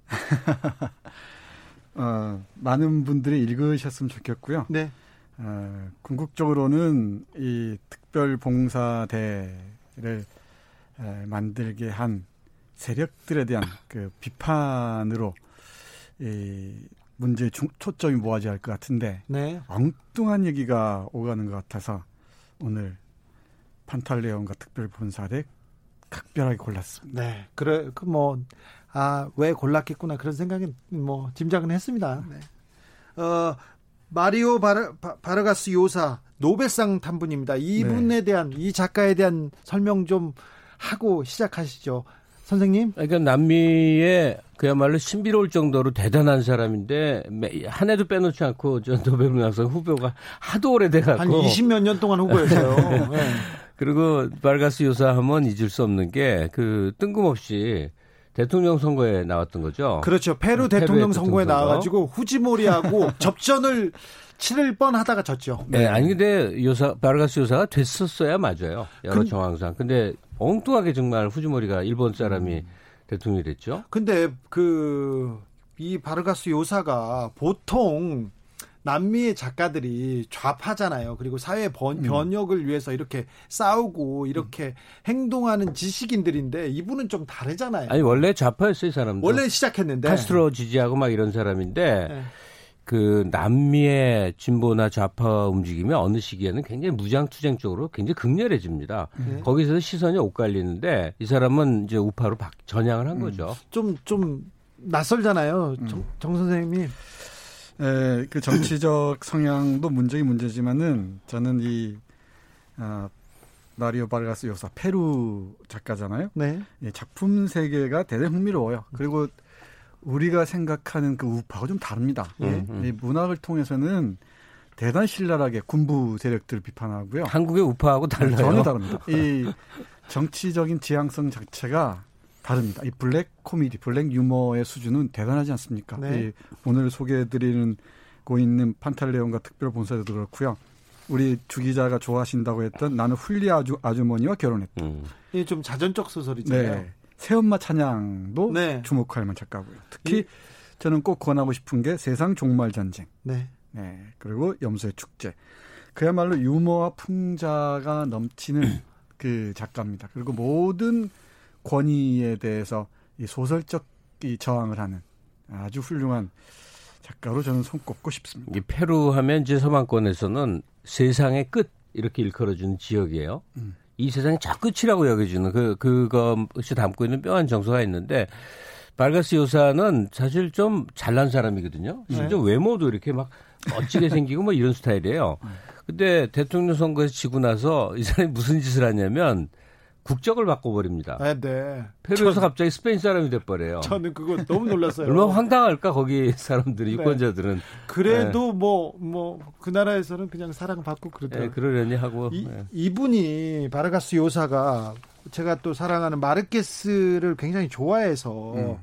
*laughs* 어, 많은 분들이 읽으셨으면 좋겠고요. 네. 어, 궁극적으로는 이 특별봉사대를 에, 만들게 한 세력들에 대한 그 비판으로 이 문제의 중, 초점이 모아져야 할 것 같은데 네. 엉뚱한 얘기가 오가는 것 같아서 오늘 판탈레온과 특별 본사대 각별하게 골랐습니다. 네, 그래 그 뭐 아 왜 골랐겠구나 그런 생각은 뭐 짐작은 했습니다. 네. 어 마리오 바르, 바르가스 요사 노벨상 탄분입니다. 이분에 네. 대한 이 작가에 대한 설명 좀 하고 시작하시죠. 선생님? 그러니까 남미의 그야말로 신비로울 정도로 대단한 사람인데 한 해도 빼놓지 않고 저 노벨 문학상 후보가 하도 오래돼갖고 한 20몇 년 동안 후보였어요. *laughs* 네. 그리고 발가스 요사 하면 잊을 수 없는 게 그 뜬금없이 대통령 선거에 나왔던 거죠. 그렇죠. 페루 대통령 선거에 선거. 나와가지고 후지모리하고 *laughs* 접전을 치를 뻔 하다가 졌죠. 네, 아니 근데 요사 바르가스 요사가 됐었어야 맞아요. 여러 그, 정황상. 근데 엉뚱하게 정말 후지모리가 일본 사람이 음. 대통령이 됐죠. 근데 그 이 바르가스 요사가 보통 남미의 작가들이 좌파잖아요. 그리고 사회 번, 음. 변혁을 위해서 이렇게 싸우고 이렇게 음. 행동하는 지식인들인데 이분은 좀 다르잖아요. 아니 원래 좌파였어요, 이 사람도. 원래 시작했는데 카스트로 지지하고 막 이런 사람인데 네. 그 남미의 진보나 좌파 움직임이 어느 시기에는 굉장히 무장투쟁적으로 굉장히 극렬해집니다. 네. 거기서 시선이 엇갈리는데 이 사람은 이제 우파로 박, 전향을 한 음. 거죠. 좀좀 좀 낯설잖아요. 음. 정, 정 선생님이. 에, 그 정치적 *clears throat* 성향도 문제긴 문제지만은 저는 이 아, 마리오 바르가스 요사 페루 작가잖아요. 네. 예, 작품 세계가 대단히 흥미로워요. 그리고 우리가 생각하는 그 우파가 좀 다릅니다. 음, 음. 이 문학을 통해서는 대단 신랄하게 군부 세력들을 비판하고요. 한국의 우파하고 달라요. 전혀 다릅니다. 이 정치적인 지향성 자체가 다릅니다. 이 블랙 코미디, 블랙 유머의 수준은 대단하지 않습니까? 네. 이 오늘 소개해드리는 고 있는 판탈레온과 특별봉사대도 그렇고요. 우리 주 기자가 좋아하신다고 했던 나는 훌리아 아주머니와 결혼했다. 음. 이게 좀 자전적 소설이잖아요. 네. 새엄마 찬양도 네. 주목할 만한 작가고요. 특히 이, 저는 꼭 권하고 싶은 게 세상 종말 전쟁. 네. 네. 그리고 염소의 축제. 그야말로 유머와 풍자가 넘치는 그 작가입니다. 그리고 모든 권위에 대해서 이 소설적 이 저항을 하는 아주 훌륭한 작가로 저는 손꼽고 싶습니다. 이 페루 하면 이제 서방권에서는 세상의 끝 이렇게 일컬어주는 지역이에요. 음. 이 세상의 저 끝이라고 여겨주는 그 그것이 담고 있는 묘한 정서가 있는데 발가스 요사는 사실 좀 잘난 사람이거든요. 심지어 네. 외모도 이렇게 막 멋지게 생기고 뭐 이런 스타일이에요. 근데 대통령 선거에서 지고 나서 이 사람이 무슨 짓을 하냐면 국적을 바꿔버립니다. 네, 네. 페루에서 전, 갑자기 스페인 사람이 돼버려요. 저는 그거 너무 놀랐어요. 얼마나 황당할까 거기 사람들이 네. 유권자들은. 그래도 뭐뭐 네. 뭐, 그 나라에서는 그냥 사랑받고 그러더라고요. 네, 그러려니 하고. 이, 네. 이분이 바르가스 요사가 제가 또 사랑하는 마르케스를 굉장히 좋아해서 음.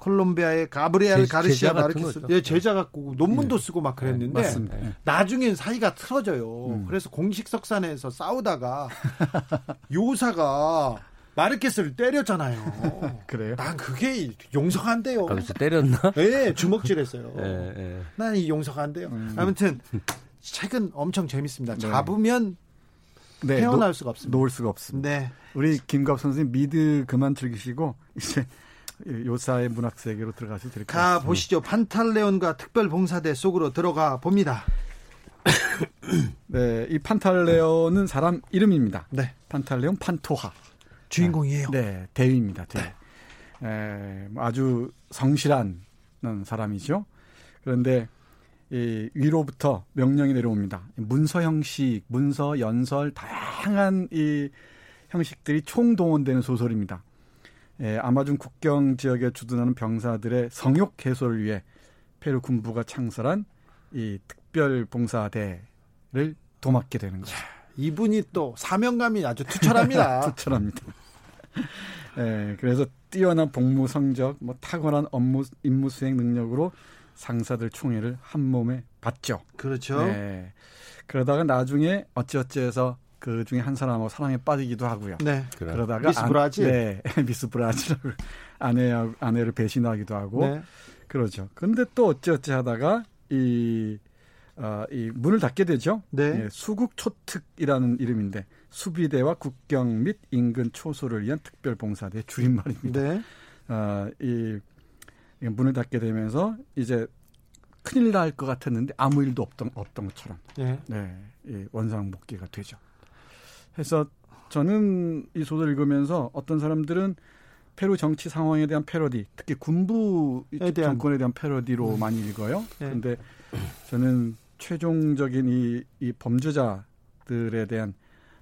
콜롬비아의 가브리엘 가르시아 마르케스 예, 제자 갖고 논문도 네. 쓰고 막 그랬는데 네, 나중엔 사이가 틀어져요. 음. 그래서 공식 석산에서 싸우다가 *laughs* 요사가 마르케스를 때렸잖아요. *laughs* 그래요? 난 그게 용서한대요. 거기서 때렸나? 네, 주먹질했어요. 네, 네. 난이 용서한대요. 음. 아무튼 책은 엄청 재밌습니다. 네. 잡으면 네, 헤어날 놓, 수가 없습니다. 놓을 수가 없습니다. 네. 우리 김갑 선생님 미드 그만 즐기시고 이제 요사의 문학 세계로 들어가시면 될것 같습니다. 가 보시죠. 판탈레온과 특별봉사대 속으로 들어가 봅니다. *coughs* 네, 이 판탈레온은 사람 이름입니다. 네. 판탈레온 판토하. 주인공이에요. 네, 대위입니다. 대위. 네. 에, 뭐 아주 성실한 사람이죠. 그런데 이 위로부터 명령이 내려옵니다. 문서 형식, 문서 연설 다양한 이 형식들이 총동원되는 소설입니다. 예, 아마존 국경 지역에 주둔하는 병사들의 성욕 해소를 위해 페루 군부가 창설한 이 특별 봉사대를 도맡게 되는 거죠. 이분이 또 사명감이 아주 투철합니다. *laughs* 투철합니다. 예, 그래서 뛰어난 복무 성적, 뭐 탁월한 업무 임무 수행 능력으로 상사들 총애를 한 몸에 받죠. 그렇죠. 네. 그러다가 나중에 어찌어찌해서 그 중에 한 사람하고 사랑에 빠지기도 하고요. 네. 그러다가 미스 브라질. 안, 네. *laughs* 미스 브라질을 아내 아내를 배신하기도 하고 네. 그러죠. 근데 또 어찌어찌 하다가 이 어, 이 문을 닫게 되죠. 네. 네. 수국 초특이라는 이름인데 수비대와 국경 및 인근 초소를 위한 특별 봉사대 줄임말입니다. 네. 어, 이 문을 닫게 되면서 이제 큰일 날 것 같았는데 아무 일도 없던 없던 것처럼 네. 네, 이 원상복귀가 되죠. 해서 저는 이 소설 읽으면서 어떤 사람들은 페루 정치 상황에 대한 패러디, 특히 군부 대한. 정권에 대한 패러디로 음. 많이 읽어요. 그런데 네. 저는 최종적인 이, 이 범죄자들에 대한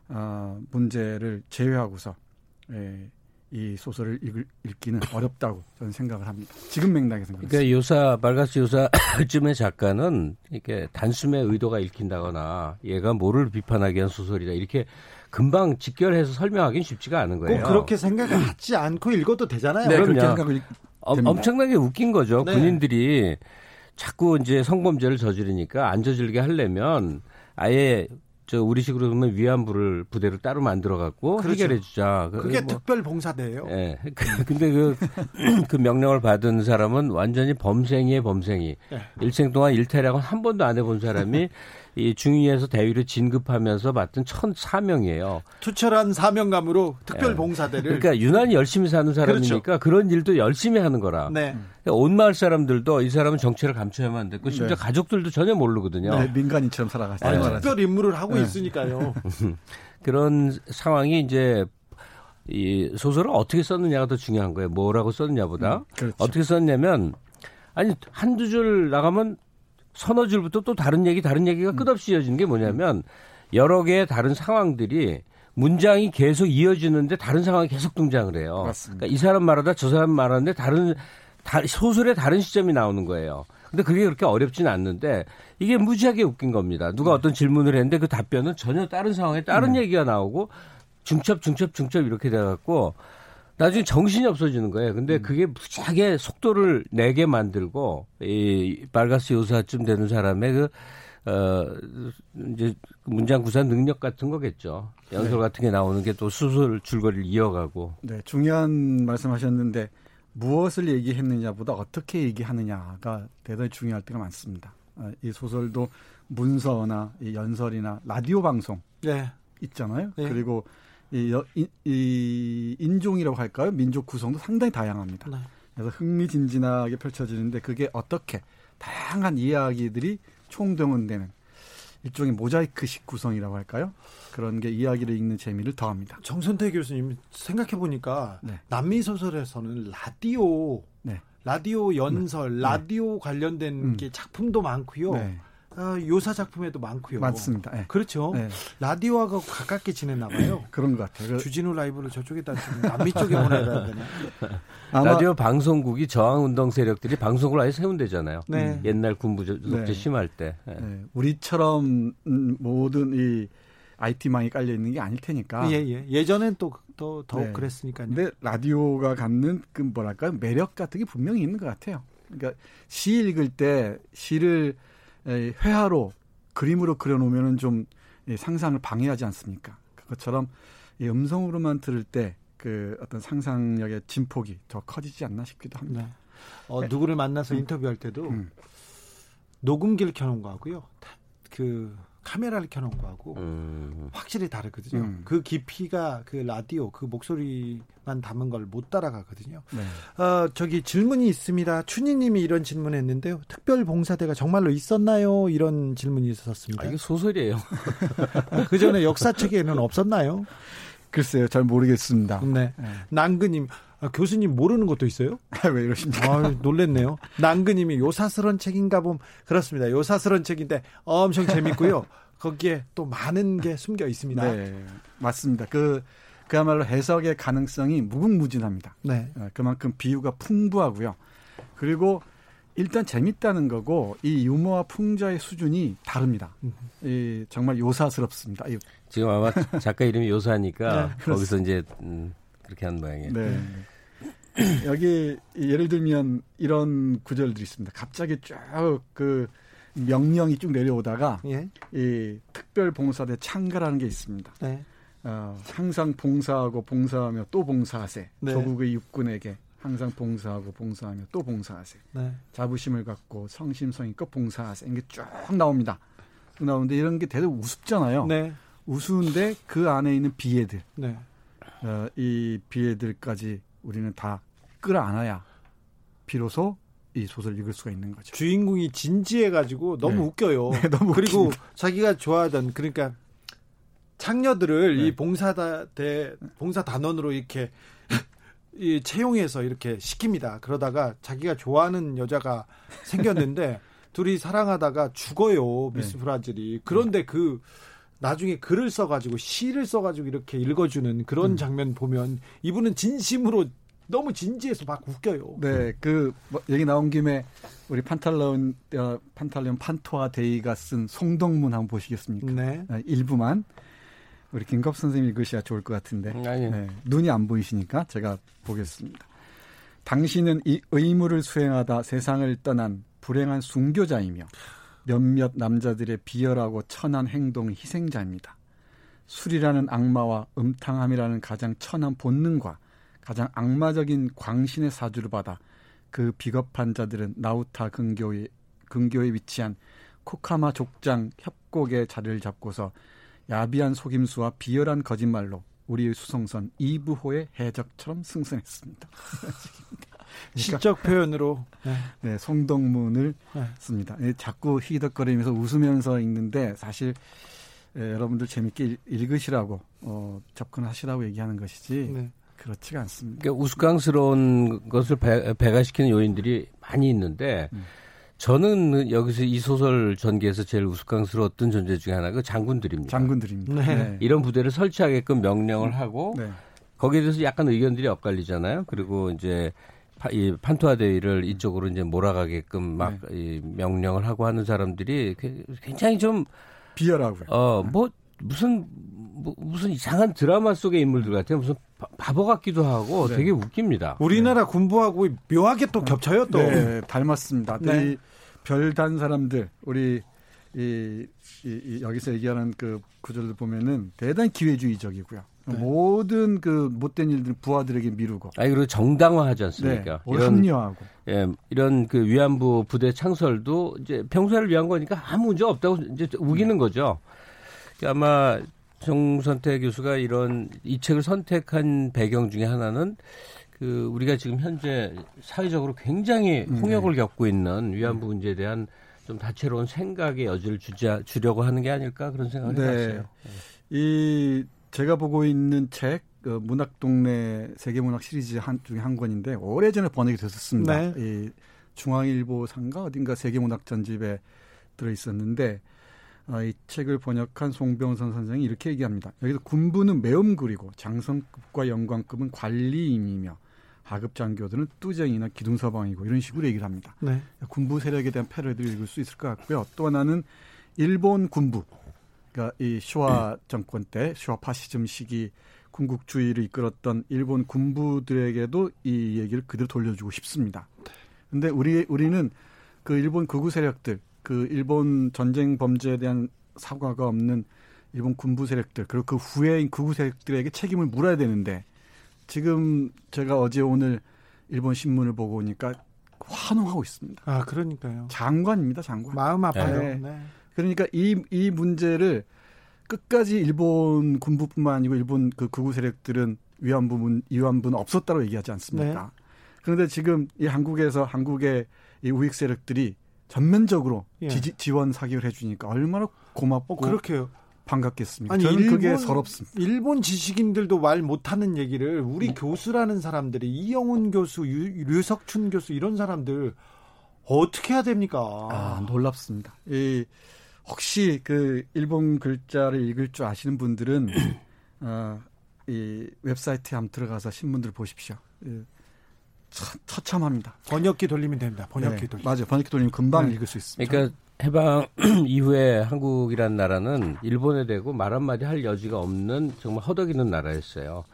어, 문제를 제외하고서 예, 이 소설을 읽, 읽기는 어렵다고 저는 생각을 합니다. 지금 맥락에서 그러니까 요사 말가스 요사쯤의 *clears throat* 작가는 이렇게 단숨에 의도가 읽힌다거나 얘가 뭐를 비판하기 위한 소설이다 이렇게 금방 직결해서 설명하기는 쉽지가 않은 거예요. 꼭 그렇게 생각하지 않고 읽어도 되잖아요. 네, 그렇게 어, 엄청나게 웃긴 거죠. 네. 군인들이 자꾸 이제 성범죄를 저지르니까 안 저질게 하려면 아예 저 우리식으로 보면 위안부를 부대로 따로 만들어 갖고 그렇죠. 해결해 주자. 그 그게 뭐, 특별 봉사대예요. 예. 네. *laughs* 근데 그, *clears throat* 그 명령을 받은 사람은 완전히 범생이의 범생이. 네. 일생 동안 일태락은 한 번도 안 해본 사람이 *laughs* 이 중위에서 대위로 진급하면서 맡은 첫 사명이에요. 투철한 사명감으로 특별 예. 봉사대를. 그러니까 유난히 열심히 사는 사람이니까 그렇죠. 그런 일도 열심히 하는 거라. 네. 그러니까 온 마을 사람들도 이 사람은 정체를 감춰야만 안 됐고 심지어 네. 가족들도 전혀 모르거든요. 네, 민간인처럼 살아가시죠. 네. 특별 임무를 하고 네. 있으니까요. *laughs* 그런 상황이 이제 이 소설을 어떻게 썼느냐가 더 중요한 거예요. 뭐라고 썼느냐보다 음, 그렇죠. 어떻게 썼냐면 아니 한두 줄 나가면 서너 줄부터 또 다른 얘기 다른 얘기가 음. 끝없이 이어지는 게 뭐냐면 여러 개의 다른 상황들이 문장이 계속 이어지는데 다른 상황이 계속 등장을 해요. 맞습니다. 그러니까 이 사람 말하다 저 사람 말하는데 다른 다, 소설의 다른 시점이 나오는 거예요. 근데 그게 그렇게 어렵지는 않는데 이게 무지하게 웃긴 겁니다. 누가 네. 어떤 질문을 했는데 그 답변은 전혀 다른 상황에 다른 네. 얘기가 나오고 중첩 중첩 중첩 이렇게 돼 갖고 나중에 정신이 없어지는 거예요. 근데 음. 그게 무지하게 속도를 내게 만들고 이 발가스 요사쯤 되는 사람의 그 어, 이제 문장 구사 능력 같은 거겠죠. 연설 네. 같은 게 나오는 게 또 수술 줄거리를 이어가고. 네, 중요한 말씀하셨는데 무엇을 얘기했느냐보다 어떻게 얘기하느냐가 대단히 중요할 때가 많습니다. 아, 이 소설도 문서나 이 연설이나 라디오 방송 네. 있잖아요. 네. 그리고 이, 이, 이, 인종이라고 할까요? 민족 구성도 상당히 다양합니다. 네. 그래서 흥미진진하게 펼쳐지는데 그게 어떻게 다양한 이야기들이 총동원되는 일종의 모자이크식 구성이라고 할까요? 그런 게 이야기를 읽는 재미를 더합니다. 정선태 교수님 생각해 보니까 네. 남미 소설에서는 라디오, 네. 라디오 연설, 네. 라디오 관련된 음. 게 작품도 많고요. 네. 아, 요사 작품에도 많고요. 맞습니다. 네. 그렇죠. 네. 라디오하고 가깝게 지냈나 봐요. 그런 것 같아요. 그 주진우 라이브를 저쪽에다 남미 쪽에 보내야 되나? 라디오 방송국이 저항 운동 세력들이 방송국을 아예 세운대잖아요. 네. 옛날 군부 적재 네. 심할 때. 네. 네. 우리처럼 음, 모든 이 IT망이 깔려 있는 게 아닐 테니까. 예, 예. 예전엔 또, 또, 더 네. 그랬으니까요. 근데 라디오가 갖는 그 뭐랄까요? 매력 같은 게 분명히 있는 것 같아요. 그러니까 시 읽을 때 시를 회화로 그림으로 그려놓으면은 좀 상상을 방해하지 않습니까? 그것처럼 음성으로만 들을 때 그 어떤 상상력의 진폭이 더 커지지 않나 싶기도 합니다. 네. 어, 누구를 만나서 음. 인터뷰할 때도 음. 녹음기를 켜놓은 거하고요. 그 카메라를 켜놓은 거하고 음. 확실히 다르거든요. 음. 그 깊이가 그 라디오 그 목소리만 담은 걸 못 따라가거든요. 네. 어, 저기 질문이 있습니다. 춘희님이 이런 질문했는데요. 특별 봉사대가 정말로 있었나요? 이런 질문이 있었습니다. 아, 이게 소설이에요. *laughs* 그 전에 역사책에는 없었나요? 글쎄요, 잘 모르겠습니다. 네. 네. 난그님 아, 교수님 모르는 것도 있어요? 왜 이러십니까? 아, 놀랬네요. 난그님이 요사스런 책인가 봄 그렇습니다. 요사스런 책인데 엄청 재밌고요. *laughs* 거기에 또 많은 게 숨겨 있습니다. 네, 맞습니다. 그 그야말로 해석의 가능성이 무궁무진합니다. 네. 어, 그만큼 비유가 풍부하고요. 그리고 일단 재밌다는 거고 이 유머와 풍자의 수준이 다릅니다. 이 정말 요사스럽습니다. 지금 아마 작가 이름이 요사니까 *laughs* 네, 거기서 이제 음, 그렇게 한 모양이에요. 네. *clears throat* 여기 예를 들면 이런 구절들이 있습니다. 갑자기 쭉 그 명령이 쭉 내려오다가 예? 이 특별 봉사대 창가라는 게 있습니다. 네. 어, 항상 봉사하고 봉사하며 또 봉사하세. 네. 조국의 육군에게 항상 봉사하고 봉사하며 또 봉사하세. 네. 자부심을 갖고 성심성의껏 봉사하세. 이게 쭉 나옵니다. 쭉 나오는데 이런 게 대단히 우습잖아요. 네. 우스운데 그 안에 있는 비애들. 네. 어, 이 비애들까지 우리는 다 끌어안아야 비로소 이 소설을 읽을 수가 있는 거죠. 주인공이 진지해가지고 너무 네. 웃겨요. *laughs* 네, 너무 그리고 웃깁니다. 자기가 좋아하던 그러니까 창녀들을 네. 이 봉사대 봉사 단원으로 이렇게 *laughs* 이 채용해서 이렇게 시킵니다. 그러다가 자기가 좋아하는 여자가 생겼는데 *laughs* 둘이 사랑하다가 죽어요 미스 네. 브라질이. 그런데 그 나중에 글을 써가지고 시를 써가지고 이렇게 읽어주는 그런 음. 장면 보면 이분은 진심으로 너무 진지해서 막 웃겨요. 네, 그 뭐, 얘기 나온 김에 우리 판탈론 어, 판탈론 판토아 데이가 쓴 송덕문 한번 보시겠습니까? 네. 네 일부만 우리 김갑 선생님 읽으셔야 좋을 것 같은데 음, 네, 눈이 안 보이시니까 제가 보겠습니다. 당신은 이 의무를 수행하다 세상을 떠난 불행한 순교자이며 몇몇 남자들의 비열하고 천한 행동의 희생자입니다. 술이라는 악마와 음탕함이라는 가장 천한 본능과 가장 악마적인 광신의 사주를 받아 그 비겁한 자들은 나우타 근교에, 근교에 위치한 코카마 족장 협곡의 자리를 잡고서 야비한 속임수와 비열한 거짓말로 우리의 수성선 이부호의 해적처럼 승선했습니다. *laughs* 시적 표현으로 네, 네 송동문을 네. 씁니다. 자꾸 희덕거리면서 웃으면서 읽는데 사실 에, 여러분들 재밌게 읽으시라고 어, 접근하시라고 얘기하는 것이지 네. 그렇지가 않습니다. 그러니까 우스꽝스러운 것을 배, 배가시키는 요인들이 많이 있는데 음. 저는 여기서 이 소설 전개에서 제일 우스꽝스러웠던 존재 중에 하나가 장군들입니다. 장군들입니다. 네. 네. 이런 부대를 설치하게끔 명령을 하고 네. 거기에 대해서 약간 의견들이 엇갈리잖아요. 그리고 이제 이 판토아 대위를 이쪽으로 이제 몰아가게끔 막 네. 명령을 하고 하는 사람들이 굉장히 좀 비열하고요. 어, 뭐 무슨 뭐, 무슨 이상한 드라마 속의 인물들 같아요. 무슨 바보 같기도 하고 네. 되게 웃깁니다. 우리나라 네. 군부하고 묘하게 또 겹쳐요 또. 네, 닮았습니다. 네. 별단 사람들 우리 이, 이, 이, 여기서 얘기하는 그 구절을 보면은 대단히 기회주의적이고요. 네. 모든 그 못된 일들 부하들에게 미루고. 아 그리고 정당화하지 않습니까? 네, 이런 합리화하고. 예, 이런 그 위안부 부대 창설도 이제 평소를 위한 거니까 아무 문제 없다고 이제 우기는 네. 거죠. 아마 정선태 교수가 이런 이 책을 선택한 배경 중에 하나는 그 우리가 지금 현재 사회적으로 굉장히 음, 홍역을 네. 겪고 있는 위안부 문제에 대한 좀 다채로운 생각의 여지를 주자, 주려고 하는 게 아닐까 그런 생각을 네. 해봤어요. 이 제가 보고 있는 책 그 문학동네 세계문학 시리즈 한 중에 한 권인데 오래전에 번역이 됐었습니다. 네. 이 중앙일보 상가 어딘가 세계문학 전집에 들어 있었는데 어, 이 책을 번역한 송병선 선생이 이렇게 얘기합니다. 여기서 군부는 매음구리고 장성급과 영광급은 관리임이며 하급 장교들은 뚜쟁이나 기둥서방이고 이런 식으로 얘기를 합니다. 네. 군부 세력에 대한 패러디를 읽을 수 있을 것 같고요. 또 하나는 일본 군부 그러니까 이 쇼와 정권 때 쇼와 파시즘 시기 군국주의를 이끌었던 일본 군부들에게도 이 얘기를 그대로 돌려주고 싶습니다. 근데 우리 우리는 그 일본 극우 세력들, 그 일본 전쟁 범죄에 대한 사과가 없는 일본 군부 세력들 그리고 그 후에인 극우 세력들에게 책임을 물어야 되는데 지금 제가 어제 오늘 일본 신문을 보고 오니까 환호하고 있습니다. 아, 그러니까요. 장관입니다, 장관. 마음 아파요. 네. 네. 그러니까 이, 이 문제를 끝까지 일본 군부뿐만 아니고 일본 그 극우 세력들은 위안부 문, 위안부는 없었다고 얘기하지 않습니까? 네. 그런데 지금 이 한국에서 한국의 이 우익 세력들이 전면적으로 예. 지, 지원 사격을 해주니까 얼마나 고맙고 어, 그렇게요. 반갑겠습니까? 아니, 저는 일본, 그게 서럽습니다. 일본 지식인들도 말 못하는 얘기를 우리 네. 교수라는 사람들이 이영훈 교수, 유, 류석춘 교수 이런 사람들 어떻게 해야 됩니까? 아, 놀랍습니다. 이 혹시 그 일본 글자를 읽을 줄 아시는 분들은 *laughs* 어, 이 웹사이트에 한번 들어가서 신문들 보십시오. 예, 처, 참합니다 번역기 돌리면 됩니다. 번역기 네, 돌리면. 맞아요. 번역기 돌리면 금방 네. 읽을 수 있습니다. 그러니까 해방 *clears throat* 이후에 한국이란 나라는 일본에 대고 말 한마디 할 여지가 없는 정말 허덕이는 나라였어요.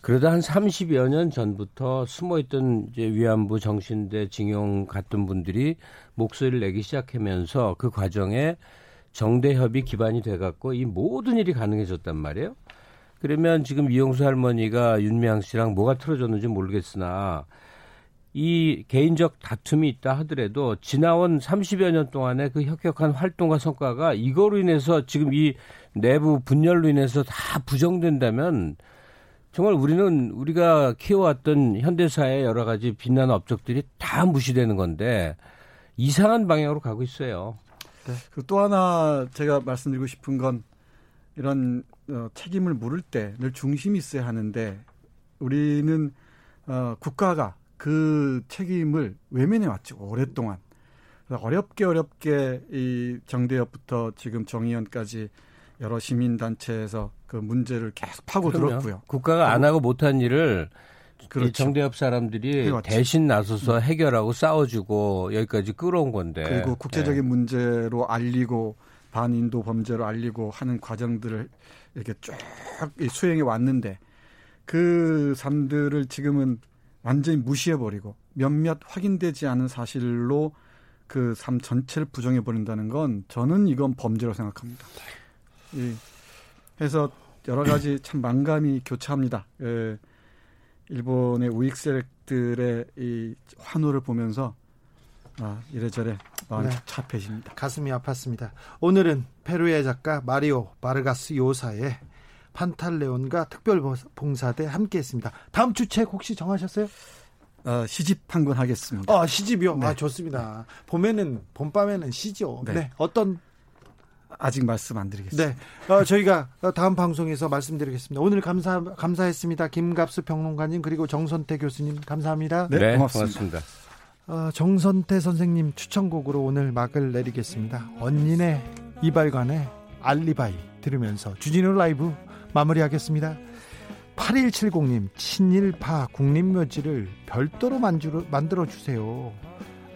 그러다 한 30여 년 전부터 숨어있던 이제 위안부 정신대 징용 같은 분들이 목소리를 내기 시작하면서 그 과정에 정대협이 기반이 돼갖고 이 모든 일이 가능해졌단 말이에요. 그러면 지금 이용수 할머니가 윤미향 씨랑 뭐가 틀어졌는지 모르겠으나 이 개인적 다툼이 있다 하더라도 지나온 30여 년 동안의 그 혁혁한 활동과 성과가 이거로 인해서 지금 이 내부 분열로 인해서 다 부정된다면 정말 우리는 우리가 키워왔던 현대사의 여러 가지 빛나는 업적들이 다 무시되는 건데 이상한 방향으로 가고 있어요. 네. 그또 하나 제가 말씀드리고 싶은 건 이런 어, 책임을 물을 때 늘 중심이 있어야 하는데 우리는 어, 국가가 그 책임을 외면해 왔죠 오랫동안 어렵게 어렵게 이 정대협부터 지금 정의연까지 여러 시민 단체에서 그 문제를 계속 파고 들었고요. 국가가 안 하고 못한 일을 그렇죠. 정대협 사람들이 해왔죠. 대신 나서서 음. 해결하고 싸워주고 여기까지 끌어온 건데. 그리고 국제적인 네. 문제로 알리고 반인도 범죄로 알리고 하는 과정들을 이렇게 쭉 수행해 왔는데 그 삶들을 지금은 완전히 무시해 버리고 몇몇 확인되지 않은 사실로 그 삶 전체를 부정해 버린다는 건 저는 이건 범죄라고 생각합니다. 예. 그래서 여러 가지 참 만감이 교차합니다. 예. 일본의 우익 세력들의 이 환호를 보면서 아, 이래저래 마음이 네. 착해집니다. 가슴이 아팠습니다. 오늘은 페루의 작가 마리오 바르가스 요사의 판탈레온과 특별봉사대 함께했습니다. 다음 주 책 혹시 정하셨어요? 어, 시집 한 권 하겠습니다. 아 시집이요? 네. 아 좋습니다. 봄에는 봄밤에는 시죠. 네. 네. 어떤 아직 말씀 안 드리겠습니다. 네. 어, 저희가 다음 방송에서 말씀드리겠습니다. 오늘 감사, 감사했습니다. 김갑수 평론가님, 그리고 정선태 교수님, 감사합니다. 네, 네 고맙습니다. 고맙습니다. 어, 정선태 선생님 추천곡으로 오늘 막을 내리겠습니다. 언니네 이발관의 알리바이 들으면서 주진우 라이브 마무리하겠습니다. 8170님, 친일파 국립묘지를 별도로 만들어, 만들어 주세요.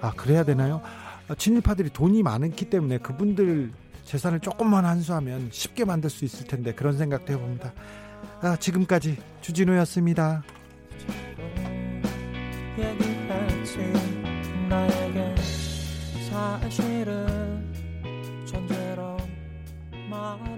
아, 그래야 되나요? 아, 친일파들이 돈이 많기 때문에 그분들 재산을 조금만 한수하면 쉽게 만들 수 있을 텐데 그런 생각도 해봅니다. 아, 지금까지 주진우였습니다. 사실은 존재로 말